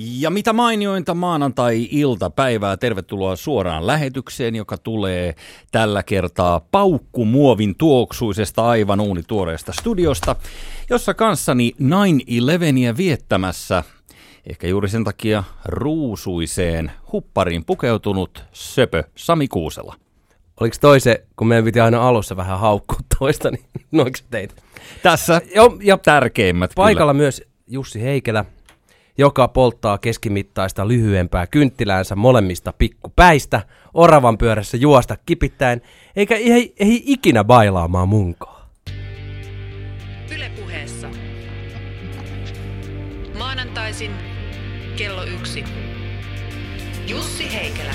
Ja mitä mainiointa maanantai-iltapäivää. Tervetuloa suoraan lähetykseen, joka tulee tällä kertaa paukkumuovin tuoksuisesta aivan uunituoreesta studiosta, jossa kanssani 9-11 viettämässä ehkä juuri sen takia ruusuiseen huppariin pukeutunut söpö Sami Kuusela. Oliko toi se, kun meidän piti aina alussa vähän haukkua toista, niin noiksi teitä? Tässä jo, ja tärkeimmät Paikalla kyllä. myös Jussi Heikelä, joka polttaa keskimittaista lyhyempää kynttiläänsä molemmista pikkupäistä, oravan pyörässä juosta kipittäen, eikä ei, ei ikinä bailaamaan munkaa. Ylepuheessa. Maanantaisin kello yksi. Jussi Heikelä.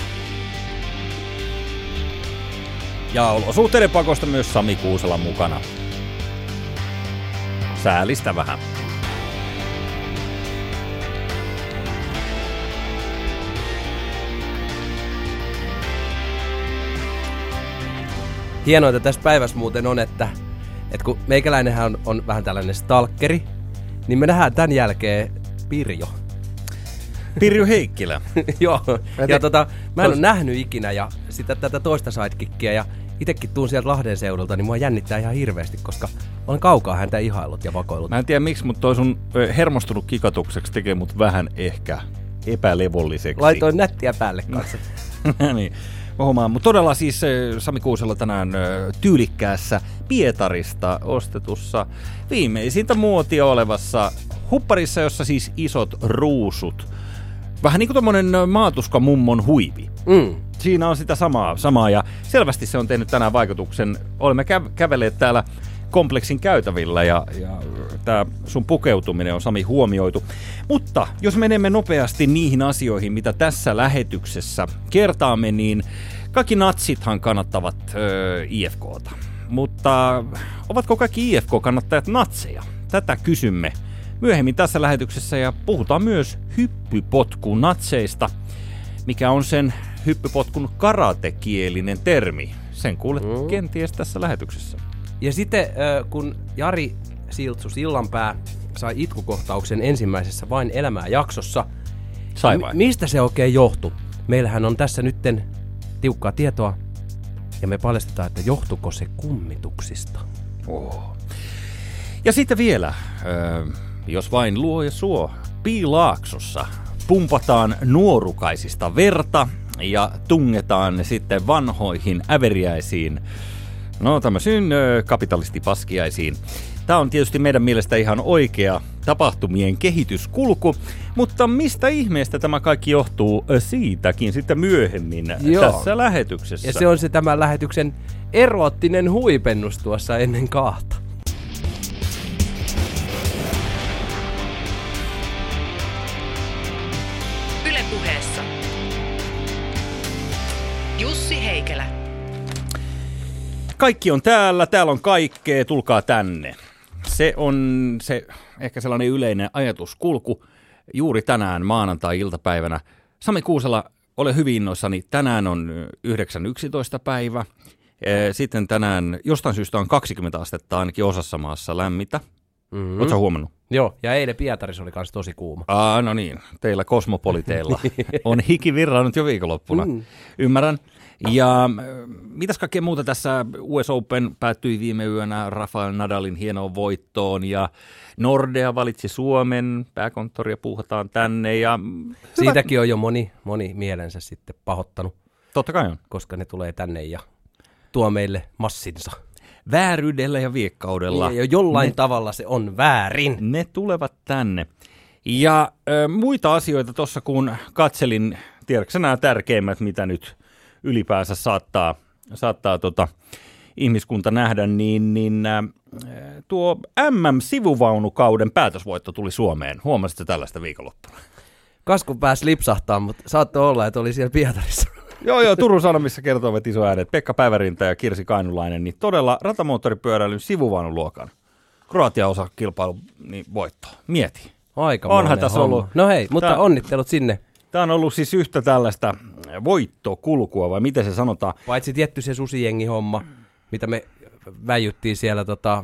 Ja olosuhteiden pakosta myös Sami Kuusela mukana. Säälistä vähän. Hienointa tässä päivässä muuten on, että, että kun meikäläinenhän on, on vähän tällainen stalkeri, niin me nähdään tämän jälkeen Pirjo. Pirjo Heikkilä. Joo, ja tiedän- tota, mä en tos- ole nähnyt ikinä ja sitä tätä toista sidekickia ja itekin tuun sieltä Lahden seudulta, niin mua jännittää ihan hirveästi, koska olen kaukaa häntä ihaillut ja vakoillut. Mä en tiedä miksi, mutta toi sun hermostunut kikatukseksi tekee mut vähän ehkä epälevolliseksi. Laitoin nättiä päälle kanssa. niin. Mä huomaan, mutta todella siis ö, Sami Kuusella tänään ö, tyylikkäässä Pietarista ostetussa viimeisintä muotia olevassa hupparissa, jossa siis isot ruusut. Vähän niin kuin tommonen ö, maatuska mummon huivi. Mm. Siinä on sitä samaa, samaa ja selvästi se on tehnyt tänään vaikutuksen. Olemme käv- kävelleet täällä kompleksin käytävillä ja, ja tämä sun pukeutuminen on Sami huomioitu. Mutta jos menemme nopeasti niihin asioihin, mitä tässä lähetyksessä kertaamme, niin kaikki natsithan kannattavat ö, IFKta. Mutta ovatko kaikki IFK-kannattajat natseja? Tätä kysymme myöhemmin tässä lähetyksessä ja puhutaan myös hyppypotkun natseista mikä on sen hyppypotkun karatekielinen termi. Sen kuulet mm. kenties tässä lähetyksessä. Ja sitten kun Jari Siltsu Sillanpää sai itkukohtauksen ensimmäisessä Vain elämää jaksossa, Sai vai? mistä se oikein johtui? Meillähän on tässä nytten tiukkaa tietoa ja me paljastetaan, että johtuko se kummituksista. Oh. Ja sitten vielä, jos vain luo ja suo, Piilaaksossa pumpataan nuorukaisista verta ja tungetaan sitten vanhoihin äveriäisiin, no tämmöisiin ö, kapitalistipaskiaisiin. Tämä on tietysti meidän mielestä ihan oikea tapahtumien kehityskulku, mutta mistä ihmeestä tämä kaikki johtuu siitäkin sitten myöhemmin Joo. tässä lähetyksessä. Ja se on se tämän lähetyksen eroottinen huipennus tuossa ennen kahta. Kaikki on täällä, täällä on kaikkea, tulkaa tänne. Se on se ehkä sellainen yleinen ajatuskulku juuri tänään maanantai-iltapäivänä. Sami Kuusela, ole hyvin innoissani. Tänään on ö, 9.11 päivä. Sitten tänään jostain syystä on 20 astetta ainakin osassa maassa lämmitä. Mm-hmm. Mm. Oletko huomannut? Joo, ja eilen Pietarissa oli myös tosi kuuma. Aa, no niin, teillä kosmopoliteilla on hiki virrannut jo viikonloppuna. Mm. Ymmärrän. Ja äh, mitäs kaikkea muuta tässä US Open päättyi viime yönä Rafael Nadalin hienoon voittoon ja Nordea valitsi Suomen, pääkonttoria puuhataan tänne ja hyvä. Siitäkin on jo moni, moni mielensä sitten pahoittanut, totta kai on. koska ne tulee tänne ja tuo meille massinsa. Vääryydellä ja viekkaudella. Ja jollain ne. tavalla se on väärin. Ne tulevat tänne. Ja ö, muita asioita tuossa kun katselin, tiedätkö nämä tärkeimmät, mitä nyt ylipäänsä saattaa, saattaa tota, ihmiskunta nähdä, niin, niin ä, tuo MM-sivuvaunukauden päätösvoitto tuli Suomeen. Huomasitko tällaista viikonloppuna? Kasku pääsi lipsahtaa, mutta saattoi olla, että oli siellä Pietarissa. Joo, joo, Turun Sanomissa kertovat iso äänet. Pekka Päivärinta ja Kirsi Kainulainen, niin todella ratamoottoripyöräilyn sivuvaunuluokan Kroatia osa kilpailu niin voitto. Mieti. Aika Onhan tässä ollut- No hei, mutta Tää- onnittelut sinne. Tämä on ollut siis yhtä tällaista voittokulkua, vai miten se sanotaan? Paitsi tietty se susijengi homma, mitä me väijyttiin siellä tota,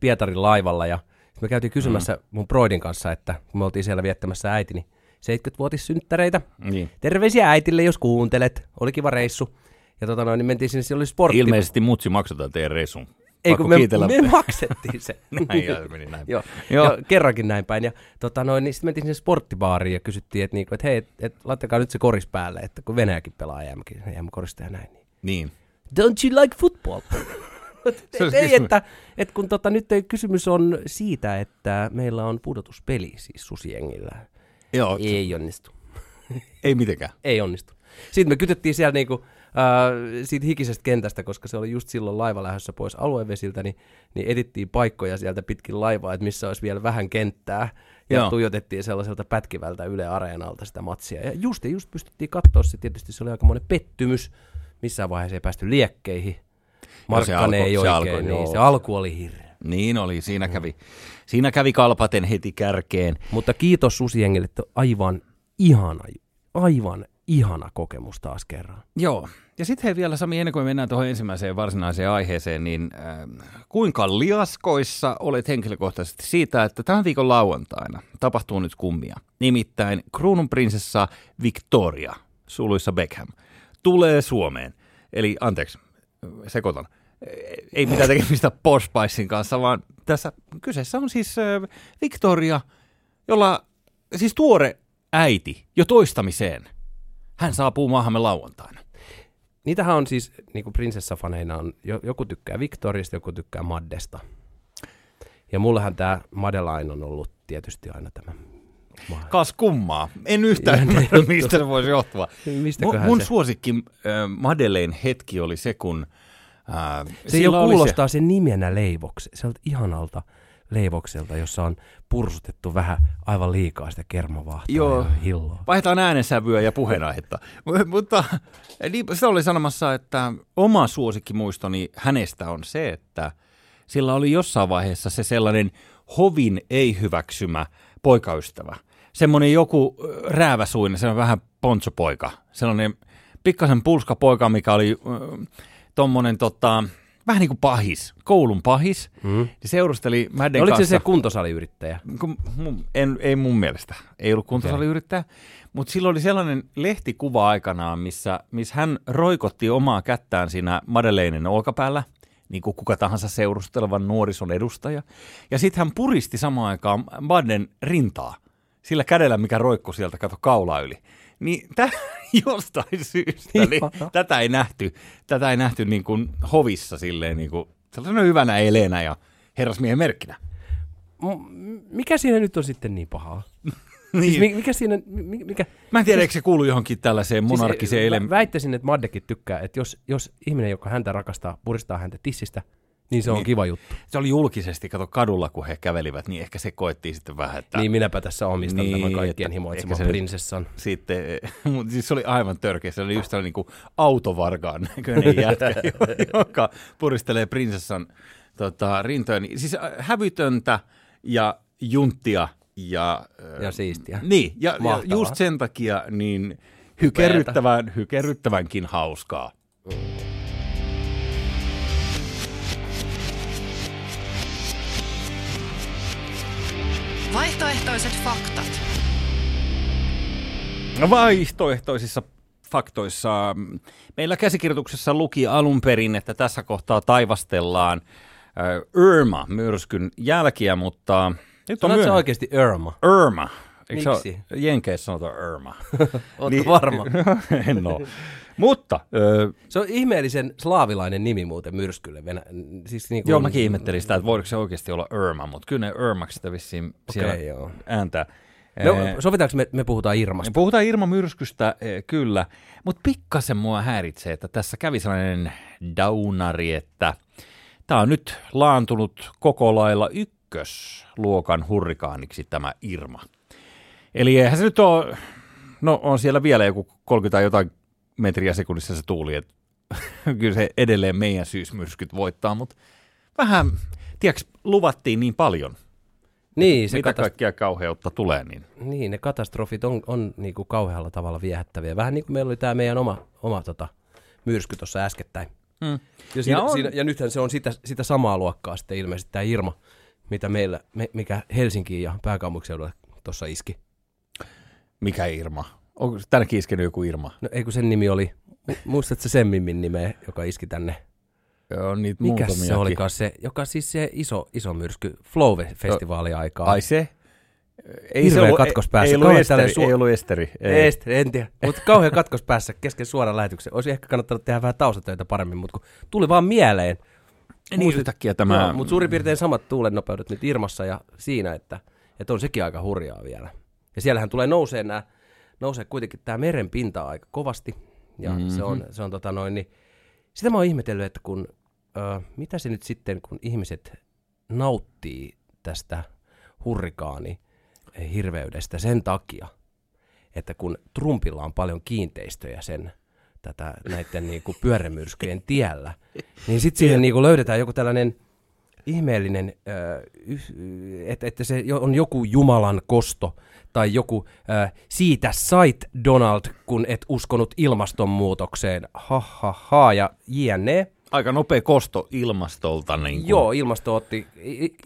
Pietarin laivalla ja me käytiin kysymässä mun broidin kanssa, että kun me oltiin siellä viettämässä äitini 70-vuotissynttäreitä. Niin. Terveisiä äitille, jos kuuntelet. Oli kiva reissu. Ja tota noin, niin mentiin sinne, siellä oli sportti. Ilmeisesti mutsi maksetaan teidän reissun. Ei, kun me, me maksettiin se. Näin, ja se meni näin. Joo, Joo. Joo. kerrankin näin päin. Ja tota noin, niin sitten mentiin sinne sporttibaariin ja kysyttiin, että, niinku, että hei, et, et, laittakaa nyt se koris päälle, että kun Venäjäkin pelaa EM-kin, EM-korista ja näin. Niin. Niin. Don't you like football? Olisi ei, että, että kun tota, nyt ei, kysymys on siitä, että meillä on pudotuspeli siis susiengillä. Joo, ei. Ei onnistu. ei mitenkään. Ei onnistu. Sitten me kytettiin siellä niinku, äh, siitä hikisestä kentästä, koska se oli just silloin laiva lähdössä pois aluevesiltä, niin, niin edittiin paikkoja sieltä pitkin laivaa, että missä olisi vielä vähän kenttää. Ja Joo. Tuijotettiin sellaiselta pätkivältä Yle Areenalta sitä matsia. Ja just, ja just pystyttiin katsoa se, tietysti se oli aikamoinen pettymys. Missään vaiheessa ei päästy liekkeihin. Markkanen alku- ei se oikein, alkoi, niin joo. se alku oli hirveä. Niin oli, siinä kävi, siinä kävi kalpaten heti kärkeen. Mutta kiitos Susiengille, että aivan ihana, aivan ihana kokemus taas kerran. Joo. Ja sitten hei vielä Sami, ennen kuin mennään tuohon ensimmäiseen varsinaiseen aiheeseen, niin äh, kuinka liaskoissa olet henkilökohtaisesti siitä, että tämän viikon lauantaina tapahtuu nyt kummia. Nimittäin kruununprinsessa Victoria, suluissa Beckham, tulee Suomeen. Eli anteeksi, sekoitan. Ei mitään tekemistä Posh Spicein kanssa, vaan tässä kyseessä on siis äh, Victoria, jolla siis tuore äiti jo toistamiseen. Hän saapuu maahamme lauantaina. Niitähän on siis, niin kuin prinsessafaneina on, jo- joku tykkää Victoriasta, joku tykkää Maddesta. Ja mullehan tämä Madeline on ollut tietysti aina tämä. maa- Kas kummaa. En yhtään ymmärrä, mistä se voisi johtua. Mun mun se? suosikki äh, Madeleine hetki oli se, kun äh, Se jo kuulostaa sen nimenä leivoksi, sieltä ihanalta leivokselta, jossa on pursutettu vähän aivan liikaa sitä kermavahtoa Joo. ja hilloa. Vaihdetaan äänensävyä ja puheenaihetta. Mutta niin, se oli sanomassa, että oma suosikkimuistoni hänestä on se, että sillä oli jossain vaiheessa se sellainen hovin ei hyväksymä poikaystävä. Semmoinen joku rääväsuinen, se on vähän ponchopoika. Sellainen pikkasen pulska poika, mikä oli äh, tommonen tota, vähän niin kuin pahis, koulun pahis. Mm. Ja seurusteli Madden Oliko se kanssa. se kuntosaliyrittäjä? Kun mun, en, ei mun mielestä. Ei ollut kuntosaliyrittäjä. Mutta silloin oli sellainen lehtikuva aikanaan, missä, missä hän roikotti omaa kättään siinä Madeleinen olkapäällä, niin kuin kuka tahansa seurustelevan nuorison edustaja. Ja sitten hän puristi samaan aikaan Madden rintaa sillä kädellä, mikä roikkui sieltä, kato kaulaa yli. Niin tä, jostain syystä, niin, tätä ei nähty, tätä ei nähty niin kuin hovissa silleen niin kuin sellaisena hyvänä eleenä ja herrasmiehen merkkinä. Mikä siinä nyt on sitten niin pahaa? Niin. Siis mi- mikä siinä, mi- mikä? Mä en tiedä, eikö se kuulu johonkin tällaiseen monarkkiseen siis, elem... vä- Väittäisin, että Maddekin tykkää, että jos, jos ihminen, joka häntä rakastaa, puristaa häntä tissistä, niin se on Niin. kiva juttu. Se oli julkisesti, kato kadulla, kun he kävelivät, niin ehkä se koettiin sitten vähän, että... Niin minäpä tässä omistan Niin, tämän kaikkien himoitseman prinsessan. Sitten, mutta siis se oli aivan törkeä. Se oli just tällainen niin autovarkaan näköinen jätkä, joka puristelee prinsessan tota, rintoja. Niin Siis äh, hävytöntä ja junttia ja... äh, Ja siistiä. Niin, ja, ja just sen takia niin hykerryttävän, hykerryttävänkin hauskaa. Vaihtoehtoiset faktat. Vaihtoehtoisissa faktoissa meillä käsikirjoituksessa luki alun perin, että tässä kohtaa taivastellaan äh, Irma-myrskyn jälkiä, mutta nyt on se oikeasti Irma. Irma. Eikö Miksi? ole? Jenkeissä sanotaan Irma. Ootko niin. varma? en ole. Mutta, ö, Se on ihmeellisen slaavilainen nimi muuten myrskylle. Venä... Siis niin kuin... joo mäkin ihmettelin sitä, että voiko se oikeasti olla Irma, mutta kyllä ne Irmaksi sitä vissiin siellä Okei, joo. ääntää. No, sovitaanko me, me puhutaan Irmasta? Puhutaan Irma Myrskystä, eh, kyllä, mutta pikkasen mua häiritsee, että tässä kävi sellainen daunari, että tämä on nyt laantunut koko lailla ykkösluokan hurrikaaniksi tämä Irma. Eli eihän se nyt ole, no on siellä vielä joku 30 tai jotain metriä sekunnissa se tuuli, että kyllä se edelleen meidän syysmyrskyt voittaa, mutta vähän, tiedätkö, luvattiin niin paljon, Niin, se mitä katas... kaikkia kauheutta tulee, niin niin, ne katastrofit on, on niin kuin kauhealla tavalla viehättäviä. Vähän niin kuin meillä oli tämä meidän oma, oma tota, myrsky tuossa äskettäin. mm. Ja, siinä, on- siinä, ja nythän se on sitä, sitä samaa luokkaa sitten ilmeisesti tämä Irma, mitä meillä, me, mikä Helsinkiin ja pääkaupunkiseudulle tuossa iski. Mikä Irma? Onko tännekin iskenyt joku Irma? No ei kun sen nimi oli, mu- muistatko sen Mimmin nimeä, joka iski tänne? Joo, niitä Mikä se olikaan se, joka siis se iso, iso myrsky Flow-festivaali aikaa. Ai se? Hirveä ollut- katkos päässä. Ei, ei, ollut esteri, su- ei ollut esteri. Ei. Ei, en tiedä. Mutta kauhean katkos päässä kesken suoran lähetyksen. Olisi ehkä kannattanut tehdä vähän taustatöitä paremmin, mutta kun tuli vaan mieleen. Niin yhtäkkiä tämä... Mutta suurin piirtein samat tuulennopeudet nyt Irmassa ja siinä, että, että on sekin aika hurjaa vielä. Ja siellähän tulee nousee nämä, nousee kuitenkin tämä meren pinta aika kovasti. Ja mm-hmm. se on, se on tota noin, niin sitä mä oon ihmetellyt, että kun, ö, mitä se nyt sitten, kun ihmiset nauttii tästä hurrikaani hirveydestä sen takia, että kun Trumpilla on paljon kiinteistöjä sen tätä, näiden niin kuin pyörämyrskyjen tiellä, niin sitten siihen niin kuin löydetään joku tällainen ihmeellinen, että, että se on joku Jumalan kosto tai joku siitä sait Donald, kun et uskonut ilmastonmuutokseen, ha ha ha ja jne. Aika nopea kosto ilmastolta. Niin kuin. Joo, ilmasto otti,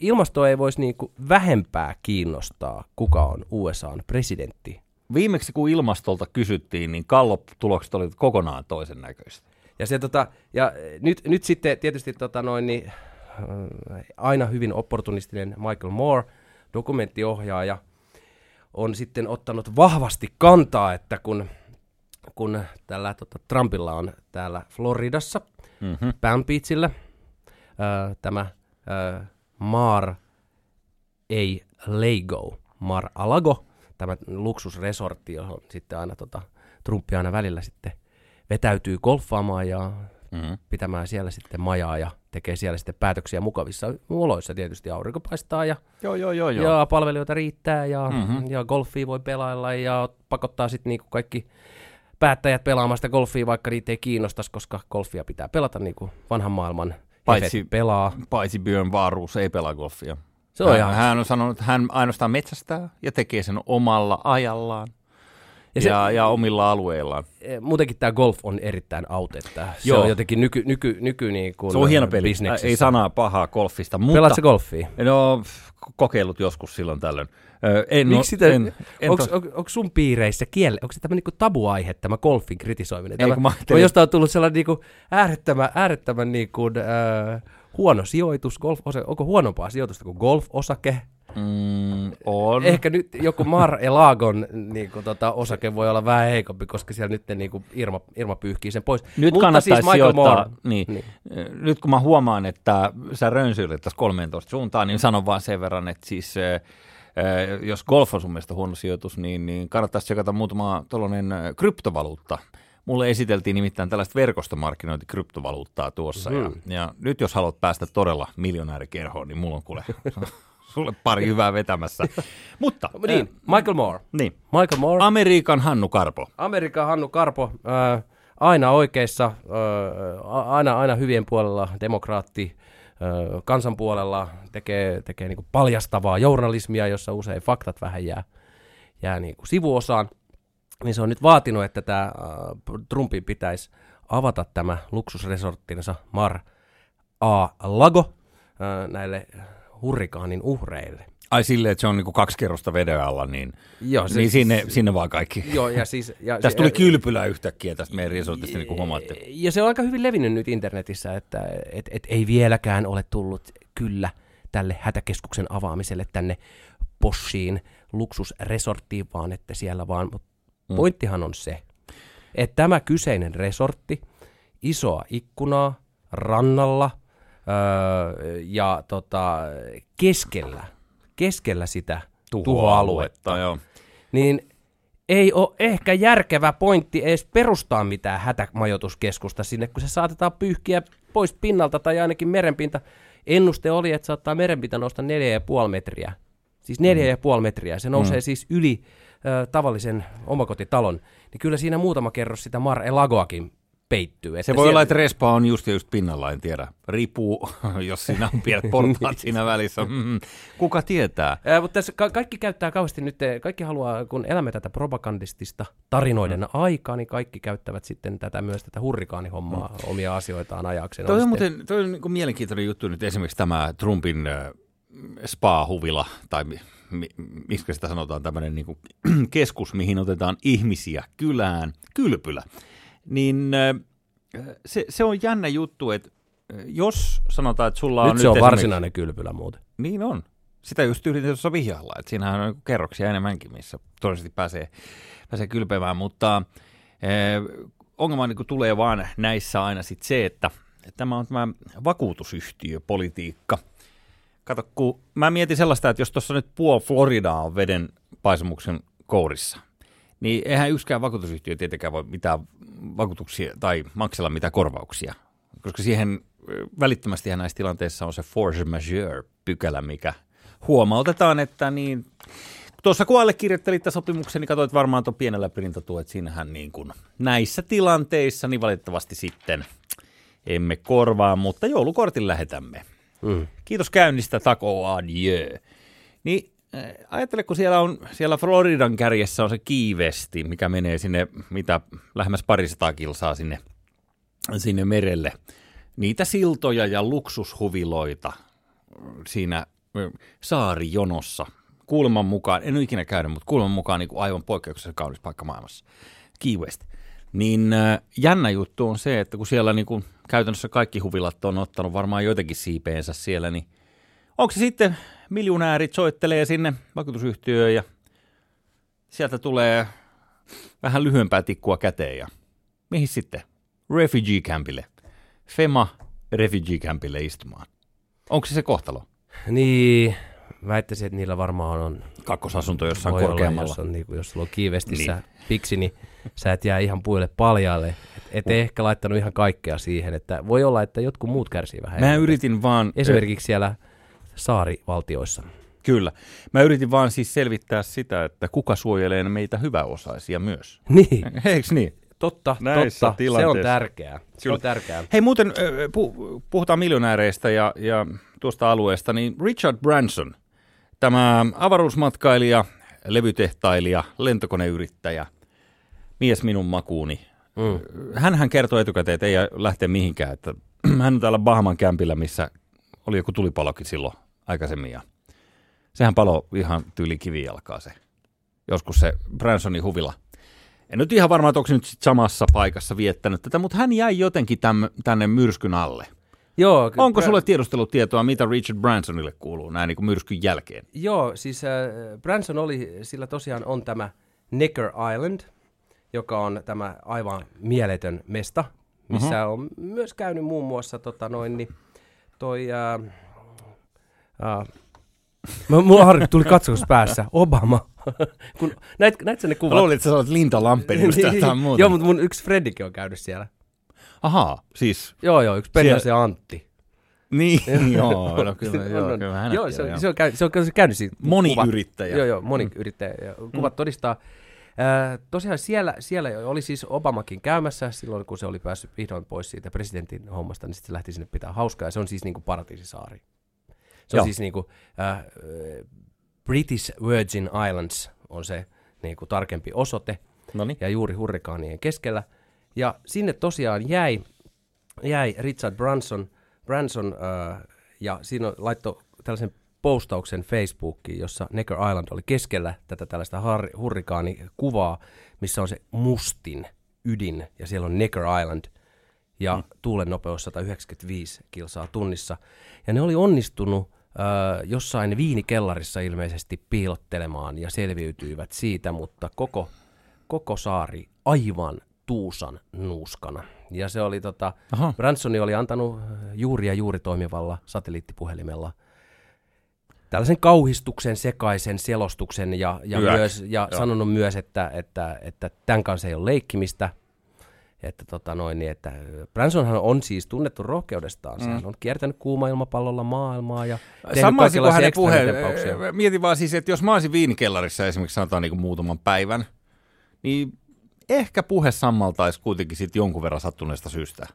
ilmasto ei voisi niinku vähempää kiinnostaa, kuka on USAn presidentti. Viimeksi kun ilmastolta kysyttiin, niin Gallop-tulokset olivat kokonaan toisen näköistä. Ja, se, tota, ja nyt, nyt sitten tietysti tota noin, niin, aina hyvin opportunistinen Michael Moore, dokumenttiohjaaja, on sitten ottanut vahvasti kantaa, että kun, kun tällä tota, Trumpilla on täällä Floridassa, Mm-hmm. Palm Beachillä, äh, tämä äh, Mar ei Lego, Mar Alago, tämä luksusresortti, johon sitten aina tota, Trumpi aina välillä sitten vetäytyy golfaamaan ja Mm-hmm. pitämään siellä sitten majaa ja tekee siellä sitten päätöksiä mukavissa oloissa tietysti aurinko paistaa ja, Joo, joo, joo. joo. ja palvelijoita riittää ja, Mhm. mm-hmm. ja golfia voi pelailla ja pakottaa sitten niinku kaikki päättäjät pelaamaan sitä golfia, vaikka niitä ei kiinnostaisi, koska golfia pitää pelata niin kuin vanhan maailman Paitsi- pelaa. Paitsi Björn Varuus ei pelaa golfia. Se on hän, ihan... hän on sanonut, että hän ainoastaan metsästää ja tekee sen omalla ajallaan Ja se- ja, ja omilla alueillaan. Eh, Muutenkin tämä golf on erittäin out, että se Joo. on jotenkin nyky, nyky, nyky niin kuin Se on hieno peli. bisneksessä. Ei sanaa pahaa golfista, mutta... Pelaatko golfia? No, kokeillut joskus silloin tällöin. En, Miksi sitä, en, en onko, on, sun piireissä kielle, onko se tämmöinen niinku tabuaihe, tämä golfin kritisoiminen? Ei, Tämä, mä on ajattelin- jostain tullut sellainen niinku äärettömän, äärettömän niinku, äh, huono sijoitus, golf, onko huonompaa sijoitusta kuin golf-osake? Mm, on. Ehkä nyt joku Mar Elagon niinku, tota, osake voi olla vähän heikompi, koska siellä nyt niinku Irma, Irma pyyhkii sen pois. Nyt Mutta kannattaisi siis Michael sijoittaa, Moore, niin, Niin. niin. nyt kun mä huomaan, että sä rönsyilet tässä 13 suuntaan, niin sanon vaan sen verran, että siis äh, jos golf on sun mielestä huono sijoitus, niin, niin kannattaisi tsekata muutama tuollainen kryptovaluutta. Mulle esiteltiin nimittäin tällaista verkostomarkkinointikryptovaluuttaa tuossa, mm. ja, ja nyt jos haluat päästä todella miljonäärikerhoon, niin mulla on kuule sulle pari hyvää vetämässä. Mutta, Niin, Michael Moore. niin. Michael Moore. Amerikan Hannu Karpo. Amerikan Hannu Karpo, ää, aina oikeissa, a- aina, aina hyvien puolella, demokraatti, ää, kansan puolella, tekee, tekee niinku paljastavaa journalismia, jossa usein faktat vähän jää, jää niinku sivuosaan. Niin se on nyt vaatinut, että tämä Trumpin pitäisi avata tämä luksusresorttinsa Mar A. Lago näille hurrikaanin uhreille. Ai silleen, että se on niinku kaksi kerrosta veden alla, niin, Joo, se- niin sinne, sinne vaan kaikki. Joo, ja siis... Ja Tästä tuli kylpylä yhtäkkiä tästä meidän resortista, niin kuin huomaatte. Ja se on aika hyvin levinnyt nyt internetissä, että et, et ei vieläkään ole tullut kyllä tälle hätäkeskuksen avaamiselle tänne Poshiin luksusresorttiin, vaan että siellä vaan, mutta Mm. pointtihan on se, että tämä kyseinen resortti, isoa ikkunaa, rannalla öö, ja tota, keskellä, keskellä sitä tuhoaluetta, joo. niin ei ole ehkä järkevä pointti edes perustaa mitään hätämajoituskeskusta sinne, kun se saatetaan pyyhkiä pois pinnalta tai ainakin merenpinta. Ennuste oli, että saattaa merenpinta nousta 4,5 metriä. Siis 4,5 metriä. Se nousee Mm. siis yli ö, tavallisen omakotitalon. Niin kyllä siinä muutama kerros sitä Mar Elagoakin peittyy. Se Että voi siellä- olla, että respa on just just pinnalla, en tiedä. Riippuu, jos siinä on pienet portaat siinä välissä. Mm, kuka tietää? Ää, mutta tässä ka- kaikki käyttää kauheasti nyt, kaikki haluaa, kun elämme tätä propagandistista tarinoiden mm. aikaa, niin kaikki käyttävät sitten tätä myös tätä hurrikaanihommaa mm. omia asioitaan ajakseen. Toi on sitten- muuten toi on niin kuin mielenkiintoinen juttu nyt esimerkiksi tämä Trumpin äh, spa-huvila, tai mi, mi, miksi sitä sanotaan, tämmöinen niin keskus, mihin otetaan ihmisiä kylään, kylpylä, niin äh, se, se on jännä juttu, että äh, jos sanotaan, että sulla on Nyt nyt se on varsinainen kylpylä muuten. Niin on. Sitä just yritin tuossa vihjalla, että siinähän on kerroksia enemmänkin, missä todennäköisesti pääsee, pääsee kylpemään, mutta eh, ongelma niin tulee vaan näissä aina sit se, että tämä on tämä vakuutusyhtiöpolitiikka. Kato, kun mä mietin sellaista, että jos tuossa nyt puol Floridaa on veden paisumuksen kourissa, niin eihän yksikään vakuutusyhtiö tietenkään voi mitään vakuutuksia tai maksella mitään korvauksia, koska siihen välittömästi näissä tilanteissa on se force majeure-pykälä, mikä huomautetaan, että niin, tuossa kun allekirjoittelit tämän sopimuksen, niin katsoit varmaan tuon pienellä printatuo, että siinähän niin kuin näissä tilanteissa, niin valitettavasti sitten emme korvaa, mutta joulukortin lähetämme. Mm. Kiitos käynnistä, tako adieu. Niin ajattele, kun siellä on siellä Floridan kärjessä on se kiivesti, mikä menee sinne, mitä lähemmäs parisataa kilsaa sinne, sinne merelle. Niitä siltoja ja luksushuviloita siinä saarijonossa. Kuuleman mukaan, en ole ikinä käynyt, mutta kuuleman mukaan niin kuin aivan poikkeuksellisen kaunis paikka maailmassa. Key West. Niin äh, jännä juttu on se, että kun siellä niin kuin käytännössä kaikki huvilat on ottanut varmaan joitakin siipeensä siellä, niin onko se sitten miljonäärit soittelee sinne vakuutusyhtiöön ja sieltä tulee vähän lyhyempää tikkua käteen ja mihin sitten? Refugee campille. Fema refugee campille istumaan. Onko se se kohtalo? Niin, väittäisin, että niillä varmaan on... Kakkosasunto jossain voi olla, korkeammalla. jos, on, niin kuin, jos sulla on kiivestissä Niin. piksi, niin sä et jää ihan puille paljaalle. Et, et ehkä laittanut ihan kaikkea siihen, että voi olla, että jotkut muut kärsii vähän. Mä yritin vaan... Esimerkiksi siellä saarivaltioissa. Kyllä. Mä yritin vaan siis selvittää sitä, että kuka suojelee meitä hyväosaisia myös. Niin, Eikö niin? totta, Näissä totta. Se on tilanteissa. tärkeää. Se Kyllä. on tärkeää. Hei muuten, puhutaan miljonääreistä ja, ja tuosta alueesta, niin Richard Branson, tämä avaruusmatkailija, levytehtailija, lentokoneyrittäjä, mies minun makuuni. Mm. Hänhän kertoi etukäteen, että ei lähteä mihinkään, että hän on täällä Bahaman kämpillä, missä oli joku tulipalokin silloin aikaisemmin ja sehän palo ihan tyyli kivijalkaa se. Joskus se Bransonin huvila. En nyt ihan varma, että onko nyt sit samassa paikassa viettänyt tätä, mutta hän jäi jotenkin täm, tänne myrskyn alle. Joo, ky- Onko Bra- sulle tiedustelutietoa, mitä Richard Bransonille kuuluu näin niin kuin myrskyn jälkeen? Joo, siis äh, Branson oli, sillä tosiaan on tämä Necker Island, joka on tämä aivan mieletön mesta, missä Mhm. on myös käynyt muun muassa tota noin, niin toi... Äh, äh, Mä, mulla Harri tuli katsomus päässä. Obama. Kun, näit, näit ne Mä kuvat? luulin, että sä olet Linda Lampenius tai jotain muuta. Joo, mutta mun yksi Freddikin on käynyt siellä. Ahaa, siis, Joo, joo, yksi Pennas ja Antti. niin, joo, no kyllä, joo, On, kyllä joo, se, on, se, on, käy, se on käynyt, siinä Moniyrittäjä. Kuvat, joo, joo, moniyrittäjä. Ja kuvat todistaa. Ää, tosiaan siellä, siellä oli siis Obamakin käymässä silloin, kun se oli päässyt vihdoin pois siitä presidentin hommasta, niin sitten se lähti sinne pitää hauskaa. Ja se on siis niin kuin paratiisisaari. Se on Joo. siis niin kuin, äh, British Virgin Islands on se niin kuin tarkempi osoite No niin. ja juuri hurrikaanien keskellä. Ja sinne tosiaan jäi, jäi Richard Branson, Branson äh, ja siinä laittoi tällaisen postauksen Facebookiin, jossa Necker Island oli keskellä tätä tällaista har- hurrikaanikuvaa, missä on se mustin ydin ja siellä on Necker Island ja mm. tuulen nopeus 195 kilsaa tunnissa. Ja ne oli onnistunut jossain viinikellarissa ilmeisesti piilottelemaan ja selviytyivät siitä, mutta koko, koko saari aivan tuusan nuuskana. Ja se oli tota, Aha. Bransoni oli antanut juuri ja juuri toimivalla satelliittipuhelimella tällaisen kauhistuksen sekaisen selostuksen ja, ja, Yäk. myös, ja Joo. sanonut myös, että, että, että tämän kanssa ei ole leikkimistä. Että, tota noin, niin, että Bransonhan on siis tunnettu rohkeudestaan. Mm. Sehän on kiertänyt kuuma ilmapallolla maailmaa ja tehnyt kaikenlaisia hänen puheen? Mietin vaan siis, että jos mä olisin viinikellarissa esimerkiksi sanotaan niin kuin muutaman päivän, niin ehkä puhe sammaltaisi kuitenkin sitten jonkun verran sattuneesta syystä.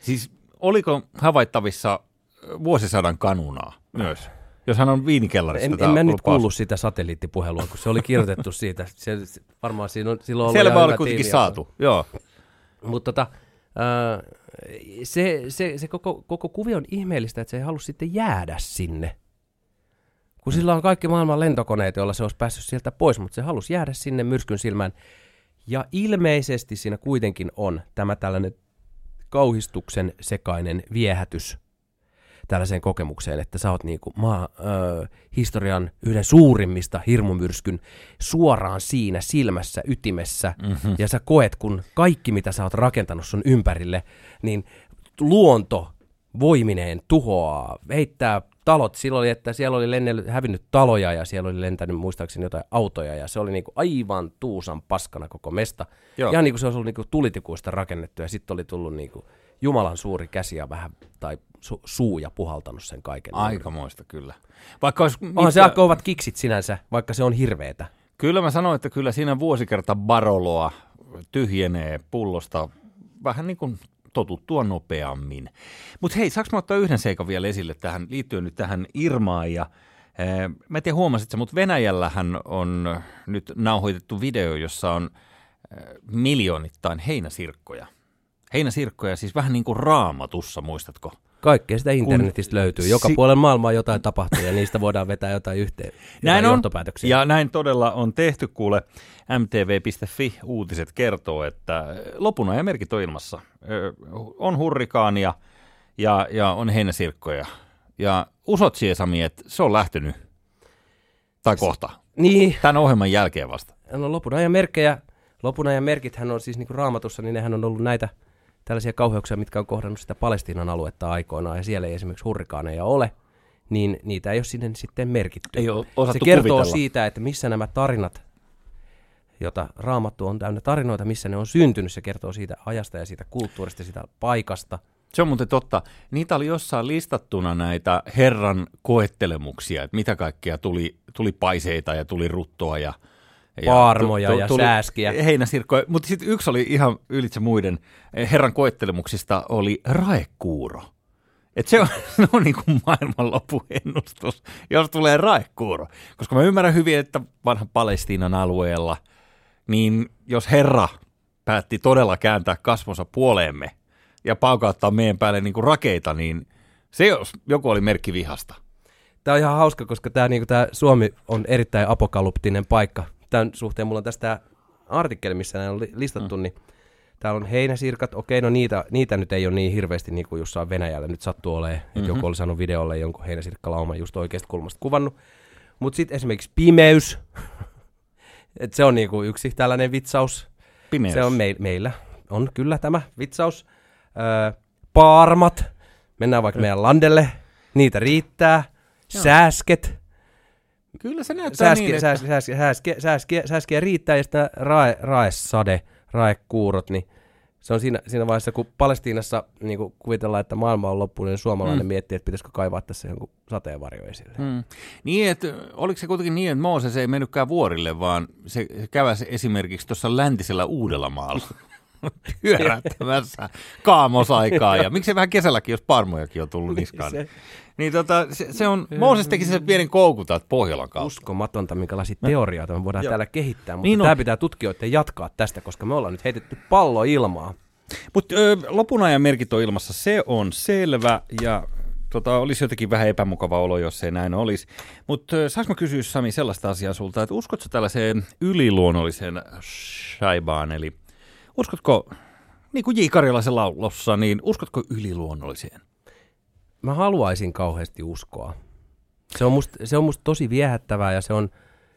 Siis oliko havaittavissa vuosisadan kanunaa myös? Jos hän on viinikellarissa En, en mä nyt kuullut sitä satelliittipuhelua, kun se oli kirjoitettu siitä. Se, se, varmaan siinä on, silloin ollut Selvä oli kuitenkin tiimi. saatu, joo. Mutta tota, äh, se, se, se koko, koko kuvio on ihmeellistä, että se ei halua sitten jäädä sinne. Kun sillä on kaikki maailman lentokoneet, joilla se olisi päässyt sieltä pois, mutta se halusi jäädä sinne myrskyn silmään. Ja ilmeisesti siinä kuitenkin on tämä tällainen kauhistuksen sekainen viehätys tällaiseen kokemukseen, että sä oot niinku maa, ö, historian yhden suurimmista hirmumyrskyn suoraan siinä silmässä, ytimessä, mm-hmm. ja sä koet, kun kaikki mitä sä oot rakentanut sun ympärille, niin luonto voimineen tuhoaa, heittää talot. Silloin oli, että siellä oli lennellyt, hävinnyt taloja ja siellä oli lentänyt muistaakseni jotain autoja ja se oli niinku aivan tuusan paskana koko mesta. Joo. Ihan niin kuin se olisi ollut niinku tulitikuista rakennettu ja sitten oli tullut niinku Jumalan suuri käsi ja vähän, tai su- suu ja puhaltanut sen kaiken. Aikamoista kyllä. Vaikka olisi Onhan se aika kovat kiksit sinänsä, vaikka se on hirveetä. Kyllä mä sanoin, että kyllä siinä vuosikerta baroloa tyhjenee pullosta vähän niin kuin totuttua nopeammin. Mutta hei, saanko mä ottaa yhden seikan vielä esille tähän, liittyen nyt tähän Irmaan ja eh, Mä en tiedä huomasit sä, mutta Venäjällähän on nyt nauhoitettu video, jossa on eh, miljoonittain heinäsirkkoja. Heinäsirkkoja siis vähän niin kuin raamatussa, muistatko? Kaikkea sitä internetistä löytyy. Joka si- puolella maailmaa jotain tapahtuu ja niistä voidaan vetää jotain yhteen. Näin jotain on. johtopäätöksiä. Ja näin todella on tehty, kuule. MTV.fi uutiset kertoo, että lopun ajan merkit on ilmassa. On hurrikaania ja, ja on heinäsirkkoja. Ja usot Siesami, että se on lähtenyt. Tai kohta. Niin, Tämän ohjelman jälkeen vasta. no lopun ajan merkkejä, lopun ajan merkithän on siis niin kuin raamatussa, niin nehän on ollut näitä tällaisia kauheuksia, mitkä on kohdannut sitä Palestiinan aluetta aikoinaan, ja siellä ei esimerkiksi hurrikaaneja ole, niin niitä ei ole sinne sitten merkitty. Ei ole Se kertoo kuvitella. siitä, että missä nämä tarinat, jota raamattu on täynnä tarinoita, missä ne on syntynyt, se kertoo siitä ajasta ja siitä kulttuurista, siitä paikasta. Se on muuten totta. Niitä oli jossain listattuna näitä Herran koettelemuksia, että mitä kaikkea tuli, tuli paiseita ja tuli ruttoa ja, Paarmoja ja sääskiä. Heinäsirkkoja, mutta sitten yksi oli ihan ylitse muiden. Herran koettelemuksista oli raekuuro. Et se on, se on niin kuin maailmanloppuennustus, jos tulee raekuuro. Koska mä ymmärrän hyvin, että vanhan Palestiinan alueella, niin jos Herra päätti todella kääntää kasvonsa puoleemme ja paukauttaa meidän päälle niin kuin rakeita, niin se jos joku oli merkki vihasta. Tämä on ihan hauska, koska tämä, niinku, tämä Suomi on erittäin apokalyptinen paikka. Tämän suhteen mulla on tästä artikkeli, missä nämä on li- listattu, mm. niin täällä on heinäsirkat. Okei, no niitä, niitä nyt ei ole niin hirveästi niin kuin jossain Venäjällä nyt sattuu olemaan. Mm-hmm. Että joku oli saanut videolle jonkun heinäsirkkalauman just oikeasta kulmasta kuvannut. Mutta sitten esimerkiksi pimeys. Et se on niinku yksi tällainen vitsaus. Pimeys. Se on me- meillä. On kyllä tämä vitsaus. Öö, paarmat. Mennään vaikka meidän landelle. Niitä riittää. Sääsket. Kyllä se näyttää Sääskiä, niin, että... sääskiä, sääskiä, sääskiä, sääskiä, sääskiä riittää ja sitten rae, raesade, raekuurot, niin se on siinä, siinä vaiheessa, kun Palestiinassa niin kun kuvitellaan, että maailma on loppu, niin suomalainen mm. miettii, että pitäisikö kaivaa tässä jonkun sateenvarjo esille. Mm. Niin, että oliko se kuitenkin niin, että Mooses ei mennytkään vuorille, vaan se käväsi esimerkiksi tuossa läntisellä Uudellamaalla pyörättämässä kaamosaikaa. Ja miksei vähän kesälläkin, jos parmojakin on tullut niskaan. Se- Niin tota, se, se on, Mooses teki sen pienen koukun täältä Pohjolan kautta. Uskomatonta, minkälaisia teorioita me voidaan Joo. täällä kehittää, mutta Niin tämä pitää tutkijoiden jatkaa tästä, koska me ollaan nyt heitetty pallo ilmaa. Mutta lopun ajan merkit on ilmassa, se on selvä ja tota, olisi jotenkin vähän epämukava olo, jos ei näin olisi. Mutta saanko mä kysyä Sami sellaista asiaa sulta, että uskotko tällaiseen yliluonnolliseen shaibaan, eli uskotko, niin kuin J. Karjalaisen laulossa, niin uskotko yliluonnolliseen? Mä haluaisin kauheasti uskoa. Se on musta, se on musta tosi viehättävää ja se on,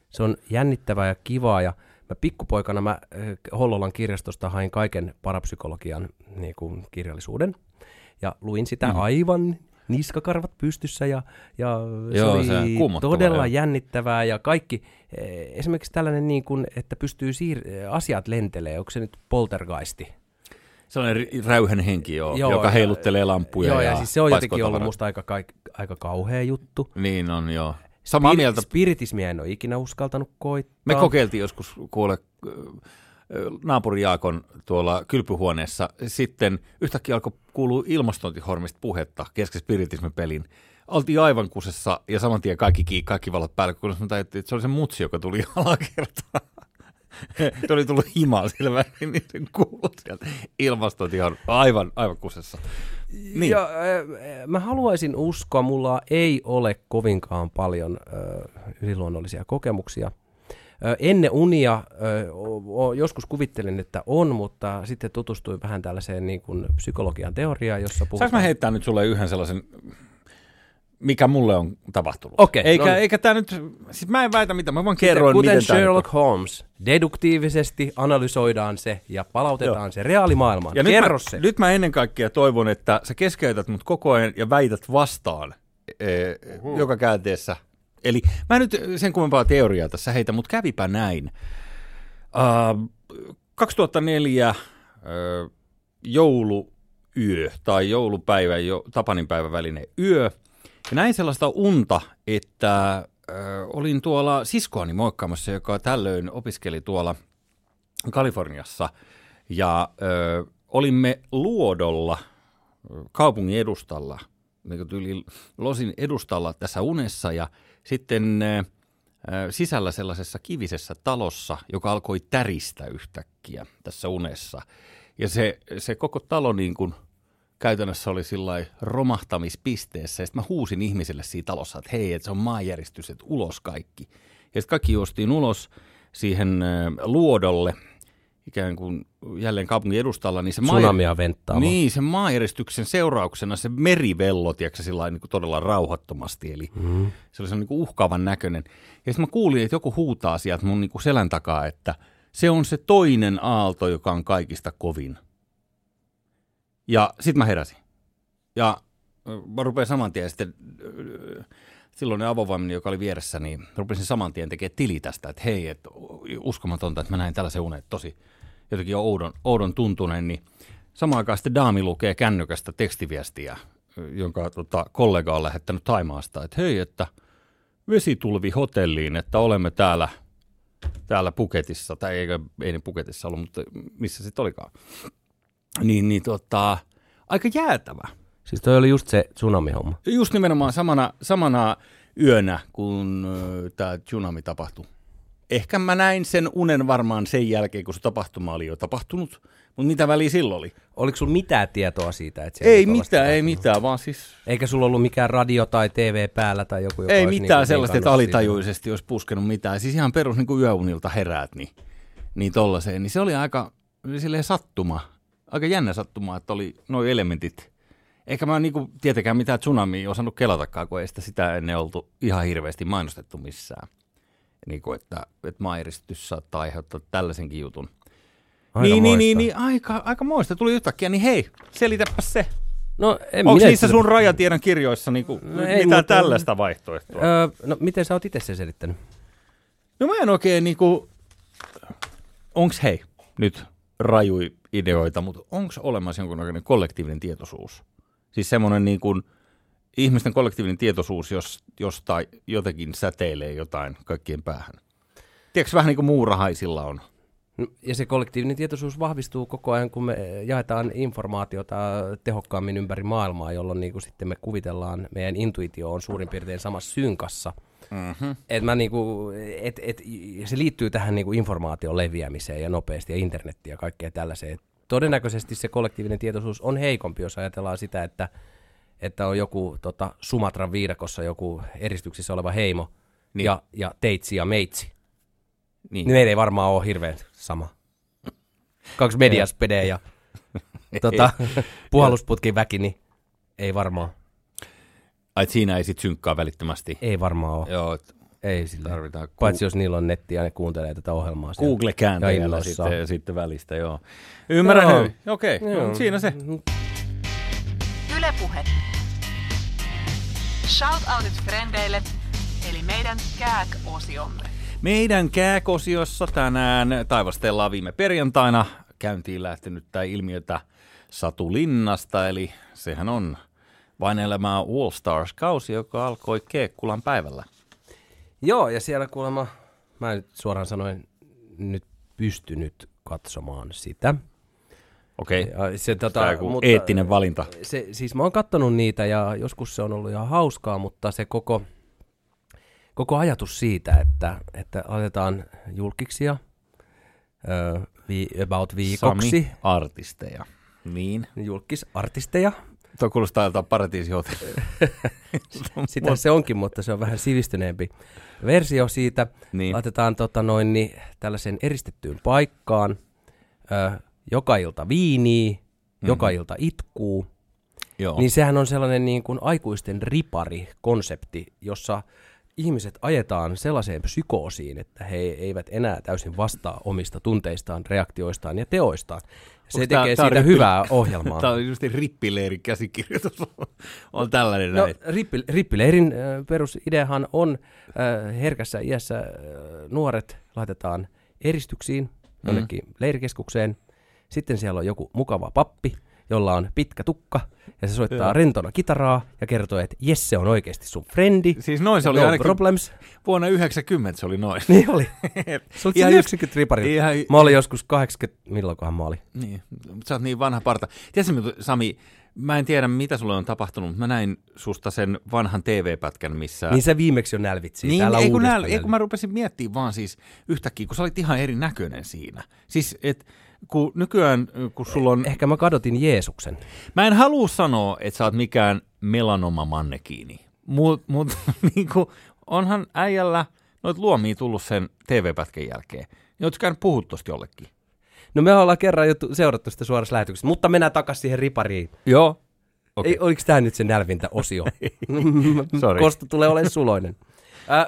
se on jännittävää ja kivaa. Ja mä pikkupoikana mä eh, Hollolan kirjastosta hain kaiken parapsykologian niin kuin, kirjallisuuden. Ja luin sitä mm. aivan niskakarvat pystyssä ja, ja se Joo, oli se kuumottavaa, todella joo. jännittävää ja kaikki, eh, esimerkiksi tällainen niin kuin, että pystyy siir- eh, asiat lentelee, onko se nyt poltergeisti? Sellainen räyhän henki, joo, Joo, joka heiluttelee lampuja Joo, ja, ja, siis se on jotenkin ollut musta aika, aika, kauhea juttu. Niin on, joo. Samaa Spiri- mieltä. Spiritismiä en ole ikinä uskaltanut koittaa. Me kokeiltiin joskus kuule naapuri Jaakon tuolla kylpyhuoneessa. Sitten yhtäkkiä alkoi kuulua ilmastointihormista puhetta kesken spiritismipelin. Oltiin aivan kusessa ja saman tien kaikki, ki- kaikki valot päällä, kun tajuttiin, että se oli se mutsi, joka tuli alakertaan. se oli tullut himaa sillä niin se kuului sieltä ilmastointihormista. Aivan, aivan kusessa. Niin. Ja, äh, mä haluaisin uskoa, mulla ei ole kovinkaan paljon äh, yliluonnollisia kokemuksia. Ennen unia joskus kuvittelin, että on, mutta sitten tutustuin vähän tällaiseen niin kuin psykologian teoriaan, jossa puhutaan... Saanko mä heittää nyt sulle yhden sellaisen, mikä mulle on tapahtunut? Okei, eikä, no niin. eikä tää nyt, siis mä en väitä mitä, mä vaan kerroin, Kuten miten Sherlock Holmes, deduktiivisesti analysoidaan se ja palautetaan Joo. se reaalimaailmaan. Ja nyt Kerro mä, se. nyt mä ennen kaikkea toivon, että sä keskeytät mut koko ajan ja väität vastaan e, joka käänteessä. Eli mä nyt sen kummempaa teoriaa tässä heitä, mutta kävipä näin. Uh, 2004 uh, jouluyö tai joulupäivä, jo, Tapaninpäivän välinen yö. Ja näin sellaista unta, että uh, olin tuolla siskoani moikkaamassa, joka tällöin opiskeli tuolla Kaliforniassa. Ja ö, olimme luodolla kaupungin edustalla, niin kuin Losin edustalla tässä unessa ja sitten sisällä sellaisessa kivisessä talossa, joka alkoi täristä yhtäkkiä tässä unessa. Ja se, se koko talo niin kuin käytännössä oli sillä romahtamispisteessä. Ja sitten mä huusin ihmisille siinä talossa, että hei, että se on maanjäristys, että ulos kaikki. Ja sitten kaikki juostiin ulos siihen luodolle, ikään kuin jälleen kaupungin edustalla, niin se maa- Tsunamia venttaamaan. niin, sen maanjäristyksen seurauksena se merivello, tiedätkö, sillä lailla niin kuin todella rauhattomasti, eli mm. se oli se niin kuin uhkaavan näköinen. Ja sitten mä kuulin, että joku huutaa sieltä mun niin kuin selän takaa, että se on se toinen aalto, joka on kaikista kovin. Ja sitten mä heräsin. Ja mä rupean saman tien sitten, silloin avovaimeni, joka oli vieressä, niin rupesin saman tien tekemään tili tästä, että hei, että uskomatonta, että mä näin tällaisen unen, että tosi jotenkin on oudon, oudon tuntunen, niin samaan aikaan sitten daami lukee kännykästä tekstiviestiä, jonka tota, kollega on lähettänyt Taimaasta, että hei, että vesitulvi hotelliin, että olemme täällä, täällä Puketissa, tai ei, ei niin Puketissa ollut, mutta missä sitten olikaan. Niin, niin tota, aika jäätävä. Siis toi oli just se tsunami-homma. Just nimenomaan samana, samana yönä, kun tämä tsunami tapahtui. Ehkä mä näin sen unen varmaan sen jälkeen, kun se tapahtuma oli jo tapahtunut, mutta mitä väliä silloin oli? Oliko sulla mitään tietoa siitä? Että Ei mitään, ei mitään, vaan siis Eikä sulla ollut mikään radio tai TV päällä tai joku, joka ei olisi mitään niin sellaista, että vinkannut siitä? alitajuisesti olisi puskenut mitään. Siis ihan perus niin kuin yöunilta heräät, niin, niin tollaiseen. Niin se oli aika silleen sattuma, aika jännä sattuma, että oli nuo elementit. Eikä mä niinku tietenkään mitään tsunamia osannut kelatakaan, kun ei sitä, sitä ennen oltu ihan hirveästi mainostettu missään. Niin kuin, että, että mairistys saattaa aiheuttaa tällaisenkin jutun. Aika niin, niin, moista. niin, niin, aika, aika moista. Tuli yhtäkkiä, niin hei, selitäpä se. No, en Onko niissä sun rajatiedon kirjoissa niinku, No no, ei, mitään mutta- tällaista vaihtoehtoa? Öö, no, miten sä oot itse sen selittänyt? No mä en oikein niinku, onks hei, nyt rajui ideoita, mutta onks olemassa jonkunnäköinen kollektiivinen tietoisuus? Siis semmoinen niin kuin ihmisten kollektiivinen tietoisuus, jos, josta jotenkin säteilee jotain kaikkien päähän. Tiedätkö vähän niin kuin muurahaisilla on? No, Ja se kollektiivinen tietoisuus vahvistuu koko ajan, kun me jaetaan informaatiota tehokkaammin ympäri maailmaa, jolloin niin kuin sitten me kuvitellaan, meidän intuitio on suurin piirtein samassa synkassa. Mm-hmm. Et mä niinku, et, et, se liittyy tähän niinku informaation leviämiseen ja nopeasti ja internettiin ja kaikkea tällaiseen. Todennäköisesti se kollektiivinen tietoisuus on heikompi, jos ajatellaan sitä, että, että on joku tota, Sumatran viidakossa joku eristyksissä oleva heimo Niin. ja, ja teitsi ja meitsi. Niin. Niin meillä ei varmaan ole hirveän sama. Kaksi mediaspedejä ja tota, puhallusputkin väki, niin ei varmaan. Ai, siinä ei sit synkkaa välittömästi. Ei varmaan ole. Joo, et Ei sillä. tarvitaan Paitsi jos niillä on netti ja ne kuuntelee tätä ohjelmaa. Google-kääntäjällä sitten, sitten välistä, joo. Ymmärrän Joo. hyvin. Okei, okay, Joo. no, siinä se. Shoutoutit frendeille, eli meidän kääk-osiomme. Meidän kääkosiossa tänään taivastellaan viime perjantaina käyntiin lähtenyttä ilmiötä Satu Linnasta, eli sehän on vain elämää All Stars-kausi, joka alkoi Keekkulan päivällä. Joo, ja siellä kuulemma, mä nyt suoraan sanoen nyt pystynyt katsomaan sitä. Okei, okay. Se, tota, joku eettinen valinta. Se, siis mä oon kattonut niitä ja joskus se on ollut ihan hauskaa, mutta se koko, koko ajatus siitä, että, että laitetaan julkiksia ö, vi, about viikoksi, Sami artisteja. Niin. julkisartisteja, Tuo kuulostaa joltain paratiisihotelli. Sitä se onkin, mutta se on vähän sivistyneempi versio siitä. Niin. Laitetaan tota noin, niin, tällaiseen eristettyyn paikkaan. Ö, joka ilta viinii, mm. joka ilta itkuu. Joo. Niin sehän on sellainen niin kuin aikuisten ripari-konsepti, jossa ihmiset ajetaan sellaiseen psykoosiin, että he eivät enää täysin vastaa omista tunteistaan, reaktioistaan ja teoistaan. Se Onks tää- tekee tää siitä rippi- hyvää ohjelmaa. Tämä on just rippileirin käsikirjoitus. on tällainen No, näin. rippi, rippileirin äh, perusideahan on äh, herkässä iässä äh, nuoret laitetaan eristyksiin jonnekin mm. leirikeskukseen. Sitten siellä on joku mukava pappi, jolla on pitkä tukka, ja se soittaa Joo. rentona kitaraa ja kertoo, että jes, se on oikeasti sun frendi. Siis noin se oli no ainakin problems. vuonna 90 se oli noin. Niin oli. Se oli Ihan ihan just- 90 riparilla. Ihan, Mä olin joskus 80, milloinkohan mä olin? niin, sä oot niin vanha parta. Tiedätkö, Sami, mä en tiedä mitä sulle on tapahtunut, mutta mä näin susta sen vanhan TV-pätkän, missä... Niin se viimeksi jo nälvitsi. Niin, täällä ei, kun nää, ei kun mä rupesin miettimään vaan siis yhtäkkiä, kun sä olit ihan erinäköinen siinä. Siis, et kun nykyään, kun sulla on... Ehkä mä kadotin Jeesuksen. Mä en halua sanoa, että sä oot mikään melanoma mannekiini, mutta mut, niinku, onhan äijällä noit luomia tullut sen TV-pätkän jälkeen. Niin ootko käynyt puhua tosta jollekin? No me ollaan kerran jo tu- seurattu sitä suorassa lähetyksessä, mutta mennään takaisin siihen ripariin. Joo. Okay. Okei. Ei, oliko tämä nyt se nälvintä osio? Sorry. Kosta tulee olemaan suloinen. Äh,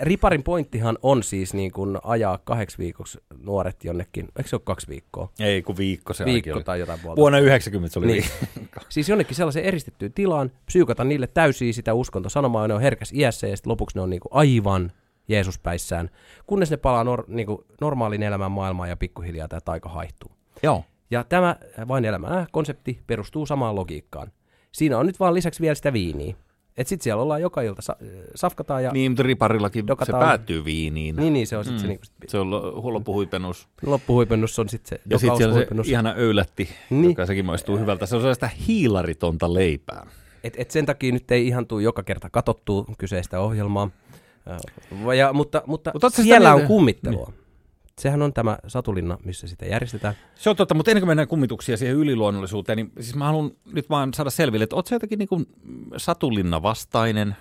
riparin pointtihan on siis niin kuin ajaa kahdeksi viikoksi nuoret jonnekin, eikö se ole kaksi viikkoa? Ei, kun viikko se Viikko oli. tai jotain puolta. Vuonna 90 se oli Niin. Siis jonnekin sellaiseen eristettyyn tilaan, psyykata niille täysiä sitä uskonto sanomaan, ne on herkäs iässä ja sitten lopuksi ne on niinku aivan Jeesuspäissään, kunnes ne palaa nor- niinku normaalin elämän maailmaan ja pikkuhiljaa tämä taika haihtuu. Joo. Ja tämä vain elämä konsepti perustuu samaan logiikkaan. Siinä on nyt vaan lisäksi vielä sitä viiniä. Et sit siellä ollaan joka ilta, sa- safkataan ja... Niin, mutta riparillakin Dokataan. se päättyy viiniin. Niin, niin se on sitten Mm. se, niinku, sit- Se on lo- loppuhuipennus. loppuhuipennus on sitten se Ja sitten siellä on se ihana öylätti, Niin. joka sekin maistuu hyvältä. Se on sellaista hiilaritonta leipää. Et, et sen takia nyt ei ihan tule joka kerta katottua kyseistä ohjelmaa. Ja, mutta mutta Mut oot sä sitä siellä on kummittelua. Sehän on tämä Satulinna, missä sitä järjestetään. Se on totta, mutta ennen kuin mennään kummituksia siihen yliluonnollisuuteen, niin siis mä haluan nyt vaan saada selville, että oot sä jotenkin niin kuin Satulinna vastainen,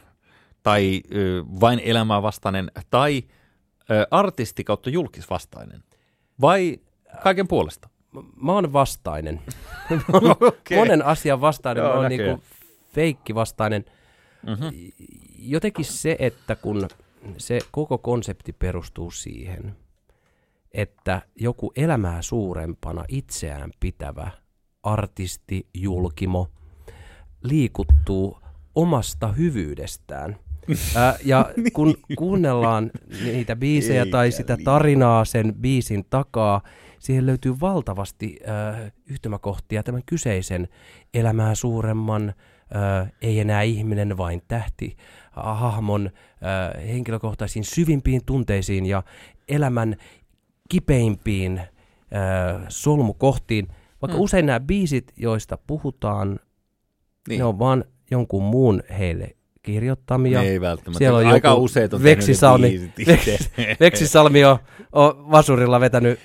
tai ö, vain elämää vastainen, tai ö, artisti kautta julkisvastainen, vai kaiken puolesta? Mä oon vastainen. Okei. Monen asian vastainen. Joo, mä oon näköjään. niinku feikki vastainen. Mhm. Jotenkin se, että kun se koko konsepti perustuu siihen, että joku elämää suurempana itseään pitävä artisti, julkimo, liikuttuu omasta hyvyydestään. Ää, ja kun kuunnellaan niitä biisejä tai Eikä sitä liian. tarinaa sen biisin takaa, siihen löytyy valtavasti äh, yhtymäkohtia tämän kyseisen elämää suuremman, äh, ei enää ihminen vain tähti, äh, hahmon äh, henkilökohtaisiin syvimpiin tunteisiin ja elämän kipeimpiin äh, solmukohtiin. Vaikka Hmm. usein nämä biisit, joista puhutaan, Niin. ne on vaan jonkun muun heille kirjoittamia. ei välttämättä. Siellä on Aika joku useat on Veksisalmi. Veksisalmi on, on vasurilla vetänyt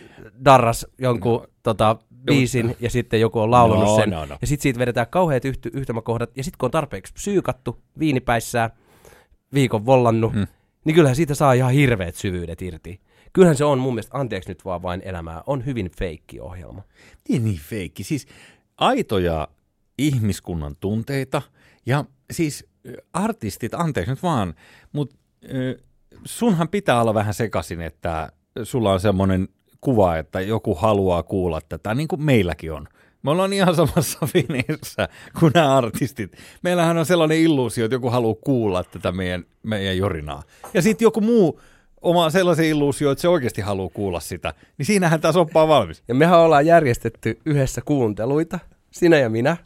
darras jonkun no. tota, biisin ja sitten joku on laulanut No, sen. no, no. Ja sitten siitä vedetään kauheat yhty, yhtymäkohdat. Ja sitten kun on tarpeeksi psyykattu viinipäissään, viikon vollannut, Mm. mm. niin kyllähän siitä saa ihan hirveät syvyydet irti. Kyllähän se on mun mielestä, anteeksi nyt vaan vain elämää, on hyvin feikki ohjelma. Niin, niin feikki. Siis aitoja ihmiskunnan tunteita ja siis artistit, anteeksi nyt vaan, mutta sunhan pitää olla vähän sekaisin, että sulla on semmoinen kuva, että joku haluaa kuulla tätä, niin kuin meilläkin on. Me ollaan ihan samassa veneessä kuin nämä artistit. Meillähän on sellainen illuusio, että joku haluaa kuulla tätä meidän, meidän jorinaa. Ja sitten joku muu oma sellaisen illuusio, että se oikeasti haluaa kuulla sitä, niin siinähän tämä soppa on valmis. Ja mehän ollaan järjestetty yhdessä kuunteluita, sinä ja minä.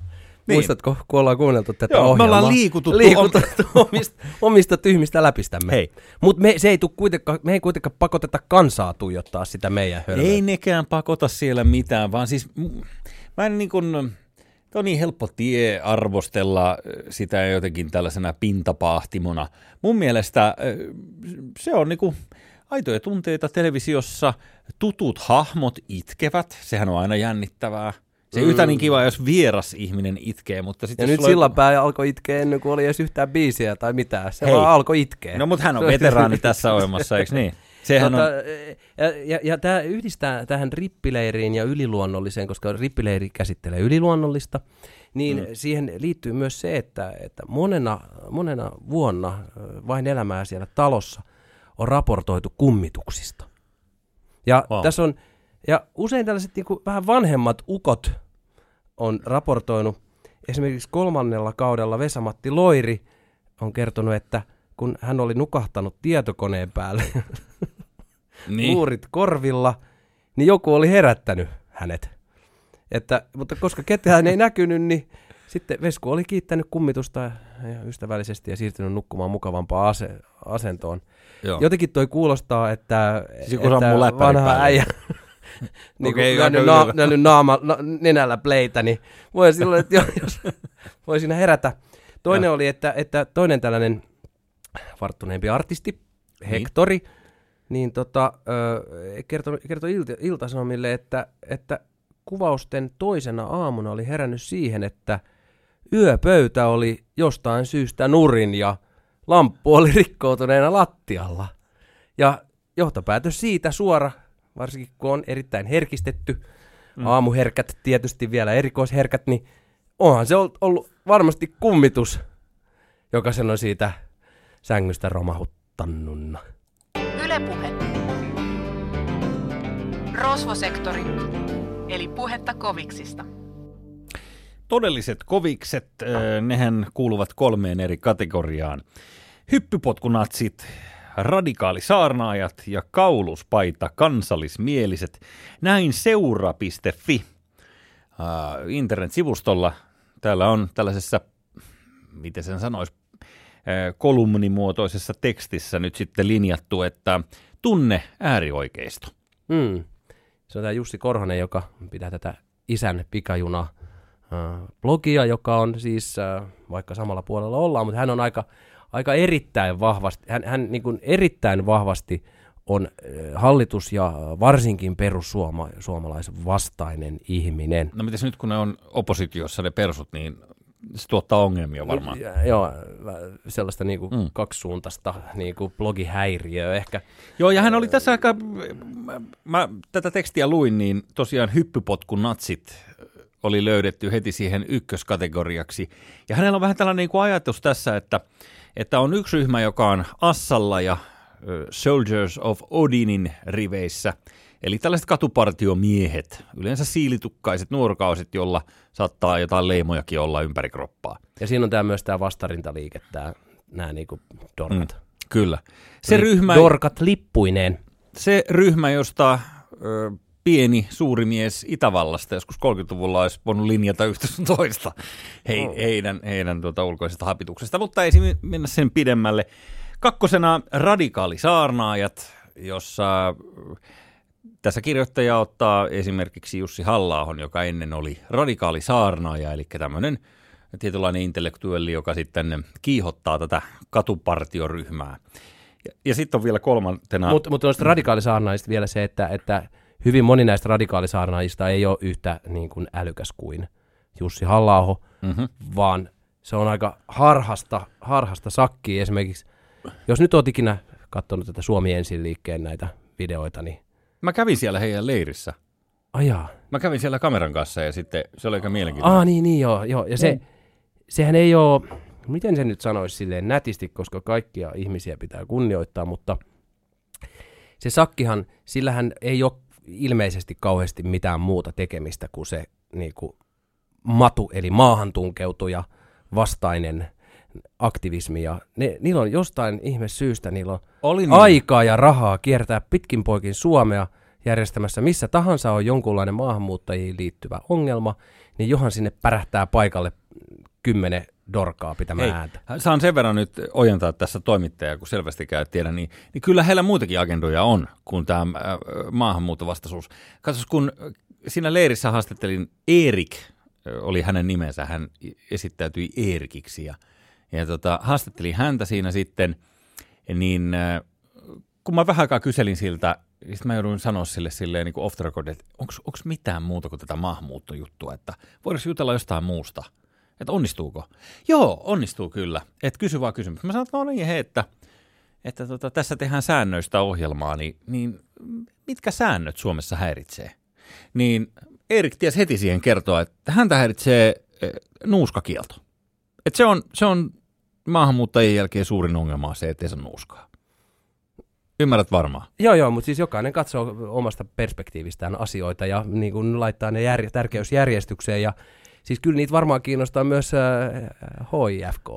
Niin. Muistatko, kun ollaan kuunneltu tätä Joo, me ohjelmaa? ollaan liikututtu liikututtu omista, omista tyhmistä läpistämme. Hei. Mutta me, se ei kuitenkaan, me ei kuitenkaan pakoteta kansaa tuijottaa sitä meidän hölmöä. Ei nekään pakota siellä mitään, vaan siis mä en niin kuin, on niin helppo tie arvostella äh, sitä jotenkin tällaisena pintapaahtimona. Mun mielestä äh, se on niin kuin aitoja tunteita televisiossa, tutut hahmot itkevät, sehän on aina jännittävää. Se mm. yhtä niin kiva, jos vieras ihminen itkee, mutta sitten Ja nyt sulla... sillanpää alkoi itkeä ennen kuin oli edes yhtään biisiä tai mitään. Se Hei. vaan alkoi itkeä. No mutta hän on veteraani tässä ohjelmassa, eikö niin? Sehän tota, on... Ja, ja, ja tämä yhdistää tähän rippileiriin ja yliluonnolliseen, koska rippileiri käsittelee yliluonnollista, niin mm. siihen liittyy myös se, että, että monena, monena vuonna ö, vain elämää siellä talossa on raportoitu kummituksista. Ja Wow. tässä on, ja usein tällaiset niin kuin vähän vanhemmat ukot on raportoinut, esimerkiksi kolmannella kaudella Vesamatti Loiri on kertonut, että kun hän oli nukahtanut tietokoneen päälle Niin. luurit korvilla, niin joku oli herättänyt hänet. Että, mutta koska ketään ei näkynyt, niin sitten Vesku oli kiittänyt kummitusta ja ystävällisesti ja siirtynyt nukkumaan mukavampaan ase- asentoon. Joo. Jotenkin toi kuulostaa, että, Siis että vanha äijä niin okay, nähnyt, na- hyvä. nähnyt naama, na- nenällä pleitä, niin voi silloin, että jos, jos voi siinä herätä. Toinen oli, että, että toinen tällainen varttuneempi artisti, Hektori, niin tota, ö, kertoi, kertoi ilta, Iltasanomille, että, että kuvausten toisena aamuna oli herännyt siihen, että yöpöytä oli jostain syystä nurin ja lamppu oli rikkoutuneena lattialla. Ja johtopäätös siitä suora, varsinkin kun on erittäin herkistetty, mm. aamuherkät tietysti vielä erikoisherkät, niin onhan se ollut- ollut varmasti kummitus, joka sen on siitä sängystä romahuttanut. Ylepuhe. Rosvosektori, eli puhetta koviksista. Todelliset kovikset, nehän kuuluvat kolmeen eri kategoriaan. Hyppypotkunatsit, radikaalisaarnaajat ja kauluspaita kansallismieliset. Näin seura.fi äh, internetsivustolla. Täällä on tällaisessa, miten sen sanoisi, kolumnimuotoisessa tekstissä nyt sitten linjattu, että tunne äärioikeisto. Mm. Se on tämä Jussi Korhonen, joka pitää tätä isän pikajuna blogia, joka on siis, vaikka samalla puolella ollaan, mutta hän on aika, aika erittäin vahvasti, hän, hän niin kuin erittäin vahvasti on hallitus ja varsinkin perussuomalaisen vastainen ihminen. No mites nyt kun ne on oppositiossa ne persut, niin se tuottaa ongelmia varmaan. Ja, joo, sellaista niinku Mm. mm. kaksisuuntaista niinku blogihäiriöä ehkä. Joo, ja hän oli tässä aika, mä, mä tätä tekstiä luin, niin tosiaan hyppypotkun natsit oli löydetty heti siihen ykköskategoriaksi. Ja hänellä on vähän tällainen niin kuin ajatus tässä, että, että on yksi ryhmä, joka on Assalla ja Soldiers of Odinin riveissä, eli tällaiset katupartiomiehet, yleensä siilitukkaiset nuorkauset, jolla saattaa jotain leimojakin olla ympäri kroppaa. Ja siinä on tää myös tämä vastarintaliike, tää, nämä niinku dorkat. Mm. Kyllä. Se Lip- ryhmä, Dorkat lippuineen. se ryhmä, josta ö, pieni suuri mies Itävallasta joskus 30-luvulla olisi voinut linjata yhtä sun toista he, Oh. heidän, heidän tuota, ulkoisesta hapituksesta, mutta ei mennä sen pidemmälle. Kakkosena radikaalisaarnaajat, jossa tässä kirjoittaja ottaa esimerkiksi Jussi halla joka ennen oli radikaalisaarnaaja, eli tämmöinen tietynlainen intellektuelli, joka sitten kiihottaa tätä katupartioryhmää. Ja, ja sitten on vielä kolmantena... Mutta mut noista radikaalisaarnaajista vielä se, että, että hyvin moni näistä radikaalisaarnaajista ei ole yhtä niin kuin älykäs kuin Jussi halla mm-hmm. vaan se on aika harhasta, harhasta sakkia. Esimerkiksi, jos nyt oot ikinä katsonut tätä Suomi ensin liikkeen näitä videoita, niin Mä kävin siellä heidän leirissä. ajaa. Mä kävin siellä kameran kanssa ja sitten se oli aika mielenkiintoista. Ah, niin, niin, joo. joo. Ja se, sehän ei ole, miten se nyt sanoisi silleen nätisti, koska kaikkia ihmisiä pitää kunnioittaa, mutta se sakkihan, sillähän ei ole ilmeisesti kauheasti mitään muuta tekemistä kuin se niin kuin matu, eli maahantunkeutuja vastainen aktivismi. Ja ne, niillä on jostain ihme syystä, niillä on Oli niin. aikaa ja rahaa kiertää pitkin poikin Suomea järjestämässä missä tahansa on jonkunlainen maahanmuuttajiin liittyvä ongelma, niin johan sinne pärähtää paikalle kymmenen dorkaa pitämään Hei, ääntä. saan sen verran nyt ojentaa tässä toimittajaa, kun selvästi käy tiedä, niin, niin kyllä heillä muitakin agendoja on kuin tämä äh, maahanmuuttovastaisuus. Katsos, kun siinä leirissä haastattelin Erik, äh, oli hänen nimensä, hän esittäytyi Eerikiksi ja, ja tota, haastattelin häntä siinä sitten, niin äh, kun mä vähän aikaa kyselin siltä, sitten mä joudun sanoa sille silleen niin off the record, että onko mitään muuta kuin tätä maahanmuuttojuttua, että voidaanko jutella jostain muusta? Että onnistuuko? Joo, onnistuu kyllä. Että kysy vaan kysymys. Mä sanoin, että no niin, hei, että, että tota, tässä tehdään säännöistä ohjelmaa, niin, niin mitkä säännöt Suomessa häiritsee? Niin Erik ties heti siihen kertoa, että häntä häiritsee eh, nuuskakielto. Että se on, se on maahanmuuttajien jälkeen suurin ongelma se, ettei saa nuuskaa. Ymmärrät varmaan. Joo, joo, mutta siis jokainen katsoo omasta perspektiivistään asioita ja niin kun laittaa ne jär, tärkeysjärjestykseen ja Siis kyllä niitä varmaan kiinnostaa myös äh, HIFK.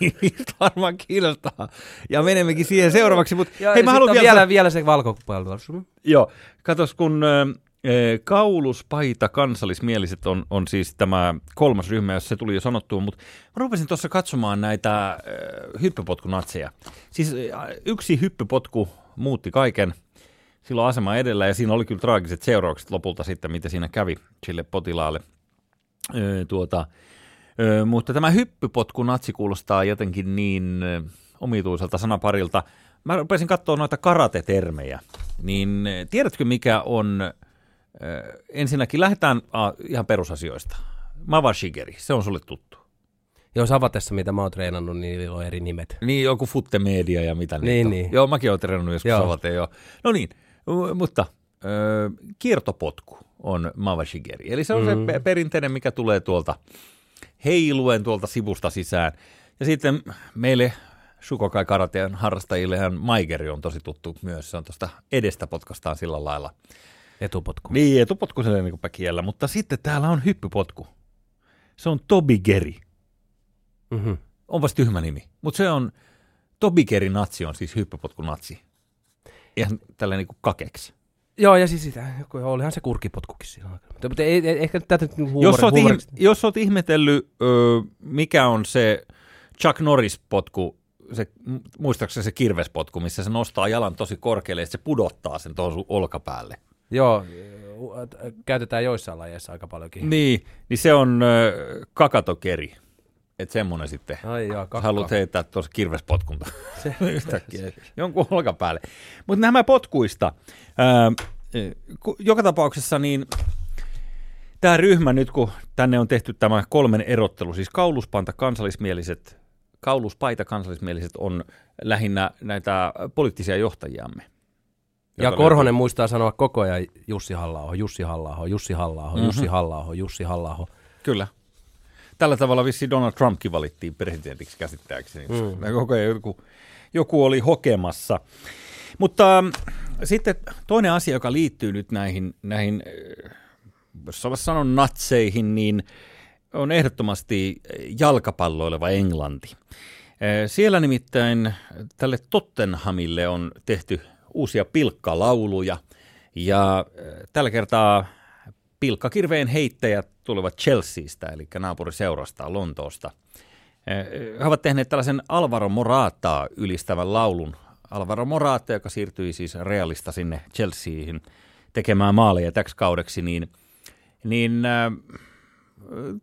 niitä varmaan kiinnostaa. Ja menemmekin siihen seuraavaksi. Mutta ja hei, mä haluan vielä, vielä, vielä se valkopalvelus. Joo, katos kun äh, Kauluspaita kansallismieliset on, on siis tämä kolmas ryhmä, jos se tuli jo sanottua, mutta mä rupesin tuossa katsomaan näitä äh, hyppypotkunatseja. Siis äh, yksi hyppypotku muutti kaiken silloin asema edellä ja siinä oli kyllä traagiset seuraukset lopulta sitten, mitä siinä kävi sille potilaalle. Ö, tuota, ö, mutta tämä hyppypotku natsi kuulostaa jotenkin niin ö, omituiselta sanaparilta. Mä rupesin katsoa noita karate-termejä, niin tiedätkö mikä on, ensinnäkin lähdetään a, ihan perusasioista. Mawashigeri, se on sulle tuttu. Joo, Savatessa, mitä mä oon treenannut, niin niillä on eri nimet. Niin, joku Futte Media ja mitä niin, on. niin. Joo, mäkin oon treenannut joskus Joo. Savate, joo. No niin, mutta ö, kiertopotku on Mawashigeri. Eli se on mm. se pe- perinteinen, mikä tulee tuolta heiluen tuolta sivusta sisään. Ja sitten meille Shukokai karateen harrastajillehan Maigeri on tosi tuttu myös. Se on tuosta edestä potkastaan sillä lailla. Etupotku. Niin, etupotku se niin päkiellä. Mutta sitten täällä on hyppypotku. Se on Tobigeri. Mm-hmm. Onpas tyhmä nimi. Mutta se on, Tobigeri natsi on siis hyppypotku natsi. Ihan tällä niin kakeksi. Joo, ja siis sitä, olihan se kurkipotkukin aikana. Mutta, mutta ei, ei, ehkä tätä nyt huumori, Jos oot, huumoriksi- ihm- jos oot ihmetellyt, ö, mikä on se Chuck Norris-potku, se, muistaakseni se kirvespotku, missä se nostaa jalan tosi korkealle ja se pudottaa sen tuohon olkapäälle. Joo, käytetään joissain lajeissa aika paljonkin. Niin, niin se on ö, kakatokeri. Että semmoinen sitten. Ai joo, kakka. Haluat heittää tuossa kirvespotkun Se- yhtäkkiä jonkun olkapäälle. Mutta nämä potkuista. Ku- joka tapauksessa niin tämä ryhmä nyt, kun tänne on tehty tämä kolmen erottelu, siis kauluspanta kansallismieliset, kauluspaita kansallismieliset on lähinnä näitä poliittisia johtajiamme. Ja Korhonen muistaa sanoa koko ajan Jussi halla Jussi halla Jussi halla Mhm. Jussi halla Jussi halla Kyllä. Tällä tavalla vissi Donald Trumpkin valittiin presidentiksi käsittääkseni. Mm. Koko ajan joku, joku oli hokemassa. Mutta ähm, sitten toinen asia, joka liittyy nyt näihin, näihin äh, jos olla sanon natseihin, niin on ehdottomasti jalkapalloileva Englanti. Äh, Siellä nimittäin tälle Tottenhamille on tehty uusia pilkkalauluja ja äh, tällä kertaa pilkkakirveen heittäjät tulevat Chelseastä, eli naapuriseurasta Lontoosta. Eh, He ovat tehneet tällaisen Alvaro Morataa ylistävän laulun. Alvaro Morata, joka siirtyi siis Realista sinne Chelseahin tekemään maaleja täksi kaudeksi, niin, niin äh,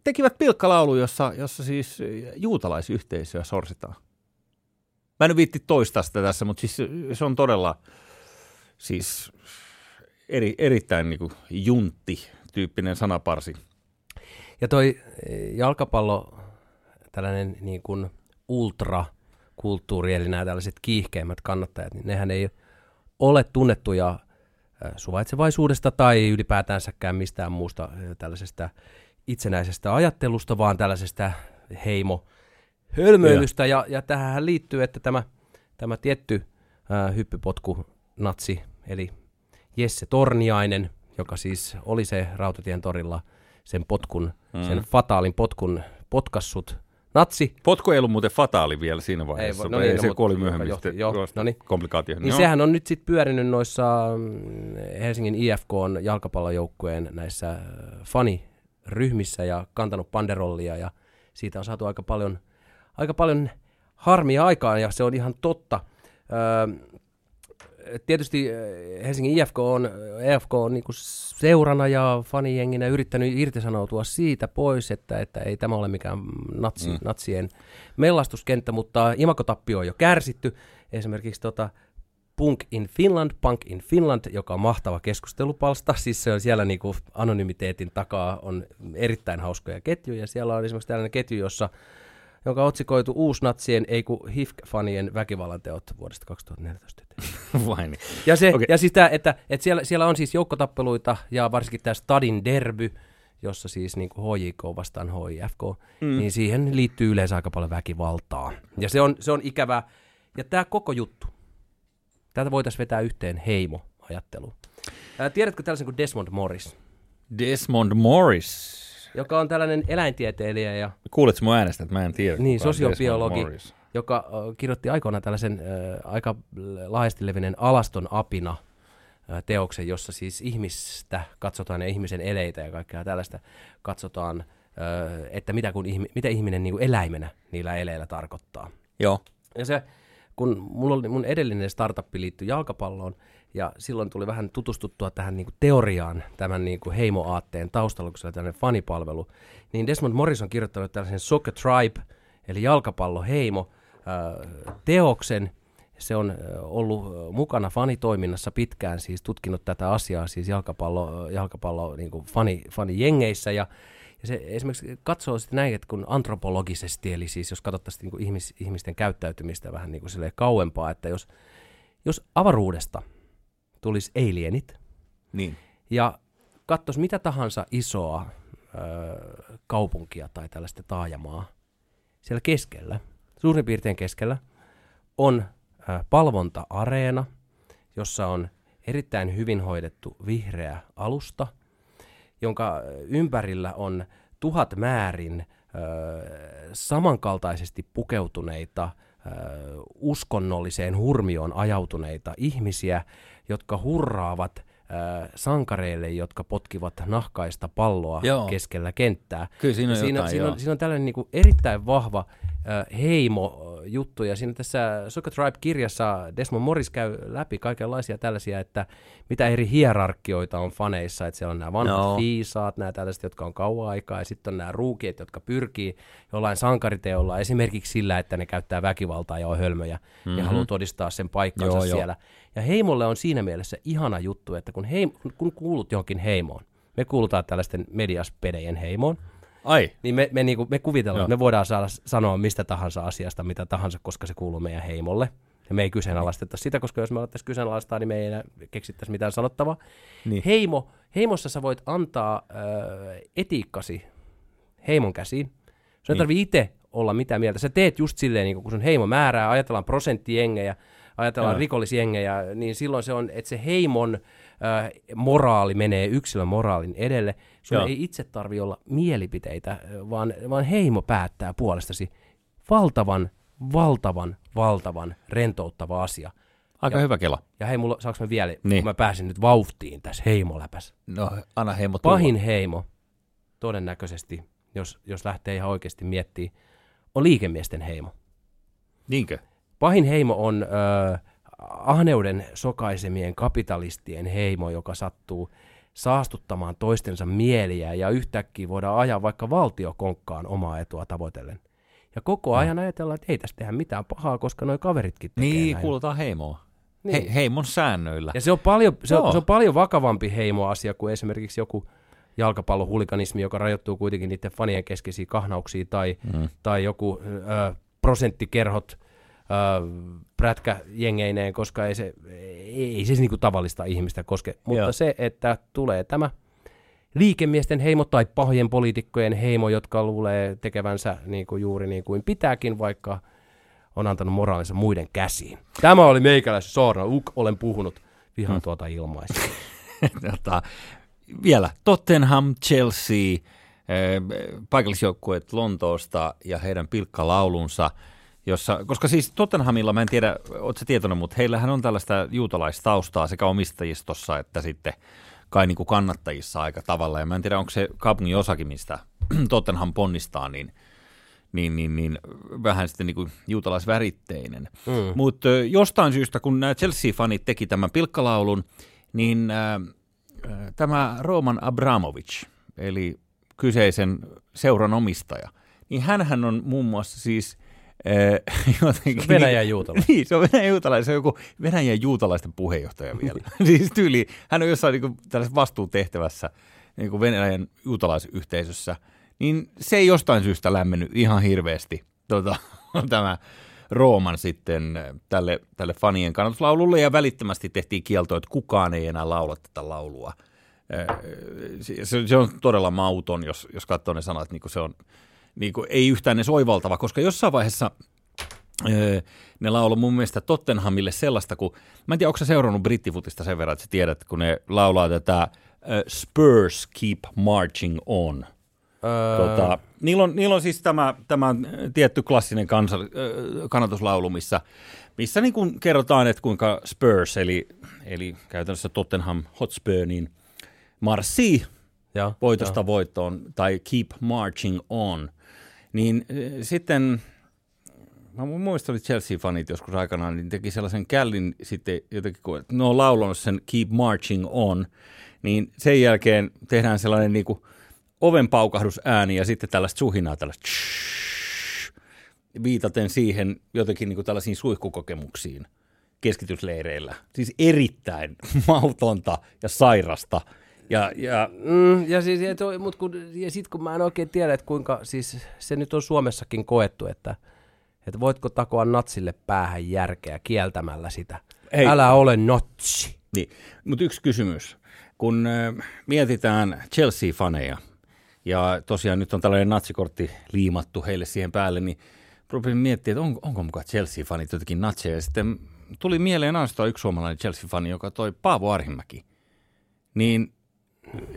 tekivät pilkkalaulu, jossa, jossa siis juutalaisyhteisöä sorsitaan. Mä en viitti toistaa sitä tässä, mutta siis se on todella siis eri, erittäin niin kuin juntti-tyyppinen sanaparsi. Ja toi eh, jalkapallo, tällainen niin kuin ultrakulttuuri, eli nämä tällaiset kiihkeimmät kannattajat, niin nehän ei ole tunnettuja eh, suvaitsevaisuudesta tai ylipäätänsäkään mistään muusta eh, tällaisesta itsenäisestä ajattelusta, vaan tällaisesta heimo hölmöilystä. Ja, ja tähän liittyy, että tämä, tämä tietty ää, hyppypotku natsi, eli Jesse Torniainen, joka siis oli se Rautatien torilla sen potkun, mm. sen fataalin potkun potkassut natsi, Potku ei ollut muuten fataali vielä siinä vaiheessa. Ei no niin, no, se kuoli myöhemmin johti- sitten tuosta no niin. komplikaatioihin. niin Joo. sehän on nyt sitten pyörinyt noissa mm, Helsingin IFK jalkapallojoukkueen näissä äh, faniryhmissä ja kantanut panderollia ja siitä on saatu aika paljon, aika paljon harmia aikaan ja se on ihan totta. Öö, tietysti Helsingin IFK on, EFK on niin seurana ja fanijenginä yrittänyt irtisanoutua siitä pois, että, että ei tämä ole mikään natsi, mm. natsien mellastuskenttä, mutta imakotappio on jo kärsitty. Esimerkiksi tota, Punk in Finland, Punk in Finland, joka on mahtava keskustelupalsta. Siis se on siellä niin kuin anonymiteetin takaa on erittäin hauskoja ketjuja. Siellä on esimerkiksi tällainen ketju, jossa jonka on otsikoitu uusnatsien, ei kun HIFK-fanien väkivallan teot vuodesta 2014. Vai niin. Ja, se, okay. ja siis tää, että, että siellä, siellä on siis joukkotappeluita ja varsinkin tämä Stadin derby, jossa siis niin kuin HJK vastaan HIFK, mm. niin siihen liittyy yleensä aika paljon väkivaltaa. Ja se on, se on ikävää. Ja tämä koko juttu, tätä voitaisiin vetää yhteen heimo-ajatteluun. Tiedätkö tällaisen kuin Desmond Morris, Desmond Morris. Joka on tällainen eläintieteilijä ja Kuuletko mun äänestä, että mä en tiedä? Niin, sosiobiologi. Joka kirjoitti aikoinaan tällaisen ö, aika laajasti levinneen alaston apina ö, teoksen, jossa siis ihmistä katsotaan ja ihmisen eleitä ja kaikkea tällaista katsotaan, ö, että mitä, kun ihmi, mitä ihminen niin kuin eläimenä niillä eleillä tarkoittaa. Joo. Ja se, kun mulla oli, mun edellinen startup liittyi jalkapalloon, ja silloin tuli vähän tutustuttua tähän niin kuin teoriaan, tämän niin kuin heimoaatteen taustalla, kun se oli tällainen fanipalvelu, niin Desmond Morris on kirjoittanut tällaisen Soccer Tribe, eli jalkapalloheimo, teoksen. Se on ollut mukana fanitoiminnassa pitkään, siis tutkinut tätä asiaa siis jalkapallo, jalkapallo niin kuin fani, fanijengeissä, ja ja se esimerkiksi katsoo sitten näin, että kun antropologisesti, eli siis jos katsottaisiin niin ihmis, ihmisten käyttäytymistä vähän niin kuin kauempaa, että jos, jos avaruudesta tulisi alienit Niin. ja katsoisi mitä tahansa isoa ö, kaupunkia tai tällaista taajamaa, siellä keskellä, suurin piirtein keskellä, on ö, palvonta-areena, jossa on erittäin hyvin hoidettu vihreä alusta, jonka ympärillä on tuhat määrin ö, samankaltaisesti pukeutuneita, uskonnolliseen hurmioon ajautuneita ihmisiä, jotka hurraavat sankareille, jotka potkivat nahkaista palloa Joo. keskellä kenttää. Kyllä siinä on siinä, jotain, siinä, on, siinä on tällainen niin kuin erittäin vahva äh, heimo-juttu, ja siinä tässä Soccer Tribe-kirjassa Desmond Morris käy läpi kaikenlaisia tällaisia, että mitä eri hierarkioita on faneissa, että siellä on nämä vanhat no. viisaat, nämä tällaiset, jotka on kauan aikaa, ja sitten on nämä ruukiet, jotka pyrkii jollain sankariteolla, esimerkiksi sillä, että ne käyttää väkivaltaa ja on hölmöjä, mm-hmm. ja haluaa todistaa sen paikkansa Joo, siellä. Ja heimolle on siinä mielessä ihana juttu, että kun, heim, kun kuulut johonkin heimoon, me kuulutaan tällaisten mediaspedejen heimoon, Ai. niin me, me, niinku, me kuvitellaan, Joo. että me voidaan saada sanoa mistä tahansa asiasta, mitä tahansa, koska se kuuluu meidän heimolle. Ja me ei kyseenalaisteta sitä, koska jos me alettaisiin kyseenalaistaa, niin me ei enää keksittäisi mitään sanottavaa. Niin. Heimo, heimossa sä voit antaa ö, etiikkasi heimon käsiin. Sun ei Niin. tarvitse itse olla mitään mieltä. Sä teet just silleen, niin kun sun heimo määrää, ajatellaan prosenttijengejä, ajatellaan Joo. rikollisjengejä, niin silloin se on, että se heimon moraali menee yksilön moraalin edelle. Sun Joo. ei itse tarvi olla mielipiteitä, vaan, vaan heimo päättää puolestasi. Valtavan, valtavan, valtavan rentouttava asia. Aika Ja- hyvä kela. Ja hei, mulla, saaks mä vielä, niin. Kun mä pääsin nyt vauhtiin tässä heimoläpässä. No, anna heimo tulla. Pahin heimo, todennäköisesti, jos, jos lähtee ihan oikeasti miettimään, on liikemiesten heimo. Niinkö? Pahin heimo on ö, ahneuden sokaisemien kapitalistien heimo, joka sattuu saastuttamaan toistensa mieliä ja yhtäkkiä voidaan ajaa vaikka valtiokonkkaan omaa etua tavoitellen. Ja koko ajan ajatellaan, että ei tästä tehdä mitään pahaa, koska noi kaveritkin tekee Niin, näin. kuulutaan heimoa. Niin. He, heimon säännöillä. Ja se on, paljon, se, Joo. on, se on paljon vakavampi heimoasia kuin esimerkiksi joku jalkapallohuliganismi, joka rajoittuu kuitenkin niiden fanien keskeisiin kahnauksiin, tai, mm. tai joku ö, prosenttikerhot ö, prätkäjengeineen, koska ei se, ei se niinku tavallista ihmistä koske. Mutta Joo. se, että tulee tämä liikemiesten heimo tai pahojen poliitikkojen heimo, jotka luulee tekevänsä niin kuin juuri niin kuin pitääkin, vaikka on antanut moraalinsa muiden käsiin. Tämä oli meikäläisen saarna. Uk, olen puhunut. Vihaan tuota ilmaista. tota, vielä Tottenham, Chelsea, eh, paikallisjoukkueet Lontoosta ja heidän pilkkalaulunsa, jossa, koska siis Tottenhamilla, mä en tiedä, ootko tietoinen, mutta heillähän on tällaista juutalaistaustaa sekä omistajistossa että sitten kai niin kuin kannattajissa aika tavalla. Ja mä en tiedä, onko se kaupungin osakin, mistä Tottenham ponnistaa, niin, niin, niin, niin vähän sitten niin kuin juutalaisväritteinen. Mm. Mutta jostain syystä, kun nämä Chelsea-fanit teki tämän pilkkalaulun, niin äh, tämä Roman Abramovic, eli kyseisen seuran omistaja, niin hänhän on muun muassa siis jotenkin, Venäjän juutalainen. Niin, se on Venäjän juutalainen. Se on joku Venäjän juutalaisten puheenjohtaja vielä. siis tyyli, hän on jossain niin kuin, tällaisessa vastuutehtävässä niin kuin Venäjän juutalaisyhteisössä. Niin se ei jostain syystä lämmennyt ihan hirveästi tota, tämä Rooman sitten tälle, tälle fanien kannatuslaululle ja välittömästi tehtiin kielto, että kukaan ei enää laula tätä laulua. Se, se on todella mauton, jos, jos katsoo ne sanat, niin kuin se on niin kuin, ei yhtään edes oivaltava, koska jossain vaiheessa ne lauloi mun mielestä Tottenhamille sellaista, kun, mä en tiedä, onko sä seurannut brittifutista sen verran, että sä tiedät, kun ne laulaa tätä Spurs Keep Marching On. Öö. Tota, niillä, on, niillä on siis tämä, tämä tietty klassinen kansa, kannatuslaulu, missä, missä niin kuin kerrotaan, että kuinka Spurs, eli, eli käytännössä Tottenham Hotspur, niin marssii ja, voitosta ja. voittoon, tai keep marching on. Niin sitten, mä muistan, että Chelsea-fanit joskus aikanaan, niin teki sellaisen källin sitten jotenkin, kun ne on laulanut sen keep marching on, niin sen jälkeen tehdään sellainen niin kuin oven paukahdusääni ja sitten tällaista suhinaa, tällaista viitaten siihen jotenkin niin kuin tällaisiin suihkukokemuksiin keskitysleireillä. Siis erittäin mautonta ja sairasta. Ja, ja, mm, ja, siis, ja, mut kun, ja sit kun mä en oikein tiedä, että kuinka, siis se nyt on Suomessakin koettu, että, että voitko takoa natsille päähän järkeä kieltämällä sitä. Ei. Älä ole notsi. Niin, mutta yksi kysymys. Kun äh, mietitään Chelsea-faneja, ja tosiaan nyt on tällainen natsikortti liimattu heille siihen päälle, niin rupesin miettiä, että on, onko mukaan Chelsea-fanit jotenkin natseja. Ja sitten tuli mieleen ainoastaan yksi suomalainen Chelsea-fani, joka toi Paavo Arhimäki. Niin,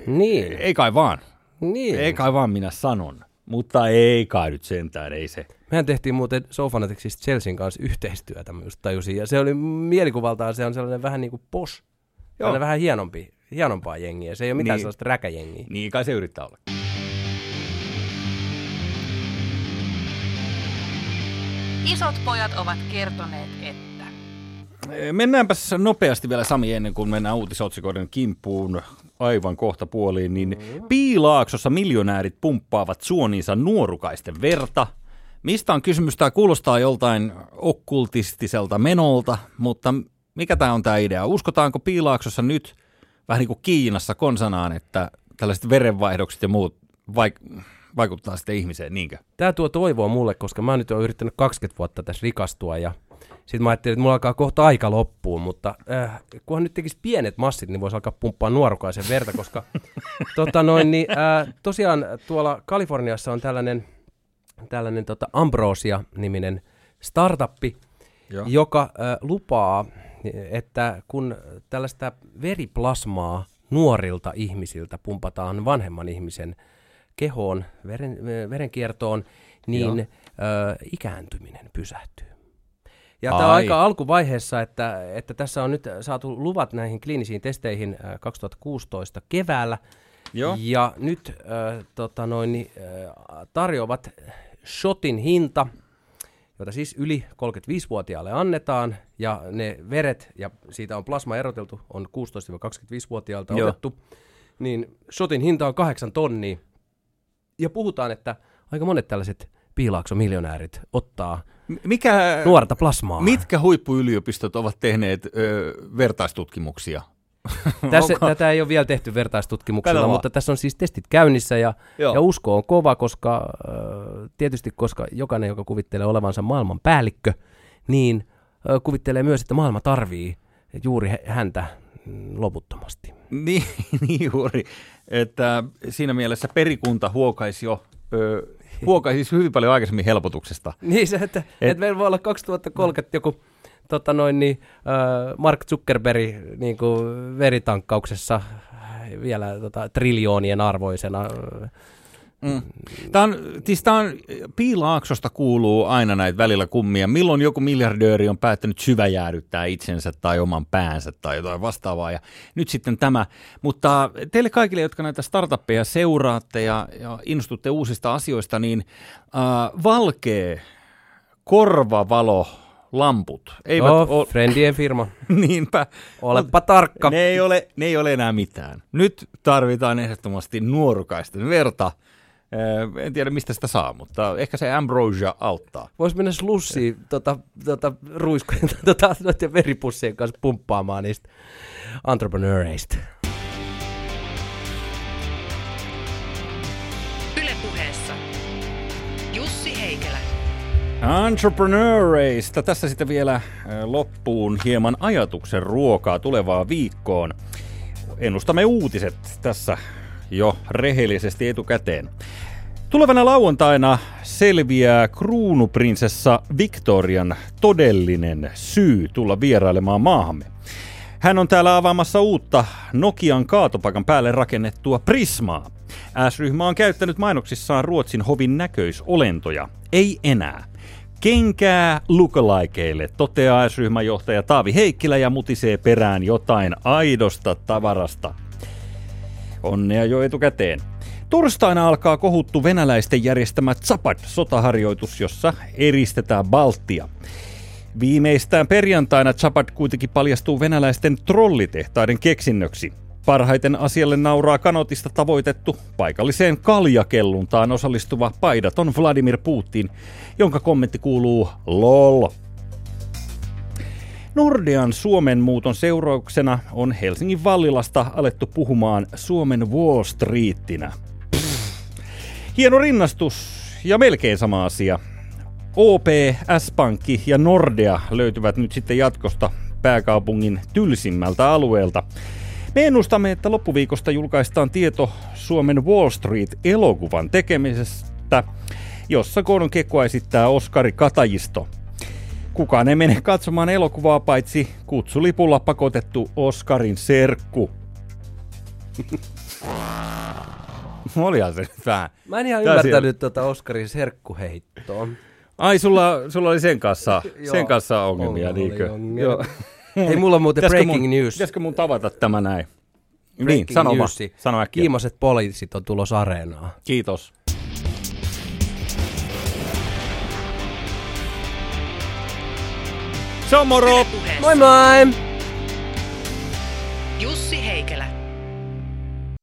niin. ei kai vaan. Niin. Ei kai vaan minä sanon. Mutta ei kai nyt sentään, ei se. Mehän tehtiin muuten Sofanaticsista Chelsean kanssa yhteistyötä, mä just tajusin. Ja se oli mielikuvaltaan, se on sellainen vähän niin kuin pos. Joo. Vähän hienompi, hienompaa jengiä. Se ei ole mitään niin. sellaista räkäjengiä. Niin kai se yrittää olla. Isot pojat ovat kertoneet, että... Mennäänpäs nopeasti vielä Sami ennen kuin mennään uutisotsikoiden kimppuun aivan kohta puoliin, niin mm. Piilaaksossa miljonäärit pumppaavat suoniinsa nuorukaisten verta. Mistä on kysymys? Tämä kuulostaa joltain okkultistiselta menolta, mutta mikä tämä on tämä idea? Uskotaanko Piilaaksossa nyt, vähän niin kuin Kiinassa konsanaan, että tällaiset verenvaihdokset ja muut vaik- vaikuttaa sitten ihmiseen, niinkö? Tämä tuo toivoa mulle, koska mä nyt olen yrittänyt 20 vuotta tässä rikastua ja sitten mä ajattelin, että mulla alkaa kohta aika loppuun, mutta äh, kunhan nyt tekisi pienet massit, niin voisi alkaa pumppaa nuorukaisen verta, koska tota noin, niin, äh, tosiaan tuolla Kaliforniassa on tällainen, tällainen tota Ambrosia-niminen startuppi, Joo. joka äh, lupaa, että kun tällaista veriplasmaa nuorilta ihmisiltä pumpataan vanhemman ihmisen kehoon, veren, verenkiertoon, niin ö, ikääntyminen pysähtyy. Ja tämä on aika alkuvaiheessa, että, että tässä on nyt saatu luvat näihin kliinisiin testeihin 2016 keväällä. Joo. Ja nyt äh, tota noin, äh, tarjoavat shotin hinta, jota siis yli 35-vuotiaalle annetaan, ja ne veret, ja siitä on plasma eroteltu, on 16-25-vuotiaalta Joo. otettu, niin shotin hinta on kahdeksan tonnia ja puhutaan, että aika monet tällaiset piilaakso-miljonäärit ottaa Mikä, nuorta plasmaa. Mitkä huippuyliopistot ovat tehneet ö, vertaistutkimuksia? Tässä, tätä ei ole vielä tehty vertaistutkimuksella, mutta tässä on siis testit käynnissä ja, ja usko on kova, koska tietysti koska jokainen, joka kuvittelee olevansa maailman päällikkö, niin kuvittelee myös, että maailma tarvii juuri häntä loputtomasti. Niin, niin juuri, että siinä mielessä perikunta huokaisi jo ö, huokaisi siis hyvin paljon aikaisemmin helpotuksesta. niin se, että, Et, että meillä voi olla 2030 joku tota noin, niin, äh, Mark Zuckerberg niin kuin veritankkauksessa vielä tota, triljoonien arvoisena. Mm. Tämä on, siis tämä on, Piilaaksosta kuuluu aina näitä välillä kummia. Milloin joku miljardööri on päättänyt syväjäädyttää itsensä tai oman päänsä tai jotain vastaavaa. Ja nyt sitten tämä. Mutta teille kaikille, jotka näitä startuppeja seuraatte ja, ja innostutte uusista asioista, niin äh, valkee korvavalo lamput. Eivät oh, ole... friendien firma. Niinpä. Olepa tarkka. Ne ei, ole, ne ei ole enää mitään. Nyt tarvitaan ehdottomasti nuorukaisten verta En tiedä, mistä sitä saa, mutta ehkä se ambrosia auttaa. Voisi mennä slussiin tota, tota, ruiskujen tota, noiden veripussien kanssa pumppaamaan niistä entrepreneureista. Ylepuheessa Jussi Heikelä. Entrepreneureista. Tässä sitten vielä äh, loppuun hieman ajatuksen ruokaa tulevaan viikkoon. Ennustamme uutiset tässä jo rehellisesti etukäteen. Tulevana lauantaina selviää kruunuprinsessa Victorian todellinen syy tulla vierailemaan maahamme. Hän on täällä avaamassa uutta Nokian kaatopaikan päälle rakennettua Prismaa. S-ryhmä on käyttänyt mainoksissaan Ruotsin hovin näköisolentoja. Ei enää. Kenkää lookalikeille, toteaa S-ryhmän johtaja Taavi Heikkilä ja mutisee perään jotain aidosta tavarasta. Onnea jo etukäteen. Torstaina alkaa kohuttu venäläisten järjestämä Zapad-sotaharjoitus, jossa eristetään Baltia. Viimeistään perjantaina Zapad kuitenkin paljastuu venäläisten trollitehtaiden keksinnöksi. Parhaiten asialle nauraa kanotista tavoitettu paikalliseen kaljakelluntaan osallistuva paidaton Vladimir Putin, jonka kommentti kuuluu LOL. Nordean Suomen muuton seurauksena on Helsingin Vallilasta alettu puhumaan Suomen Wall Streetinä. Hieno rinnastus ja melkein sama asia. OP, S-Pankki ja Nordea löytyvät nyt sitten jatkosta pääkaupungin tylsimmältä alueelta. Me ennustamme, että loppuviikosta julkaistaan tieto Suomen Wall Street-elokuvan tekemisestä, jossa Gordon Kekkoa esittää Oskari Katajisto. Kukaan ei mene katsomaan elokuvaa paitsi kutsulipulla pakotettu Oskarin serkku. Olihan se nyt vähän. Mä en ihan Tää ymmärtänyt tuota Oskarin serkkuheittoa. Ai, sulla, sulla oli sen kanssa, sen kanssa ongelmia, Oli niinkö? ongelmia. Joo. Hei, mulla on muuten breaking mun, news. Pitäisikö mun tavata tämä näin? niin, Breaking sano vaan. newsi. Sano äkkiä. Kiimaset poliisit on tulos areenaan. Kiitos. Se on moro! Moi moi! Jussi Heikelä.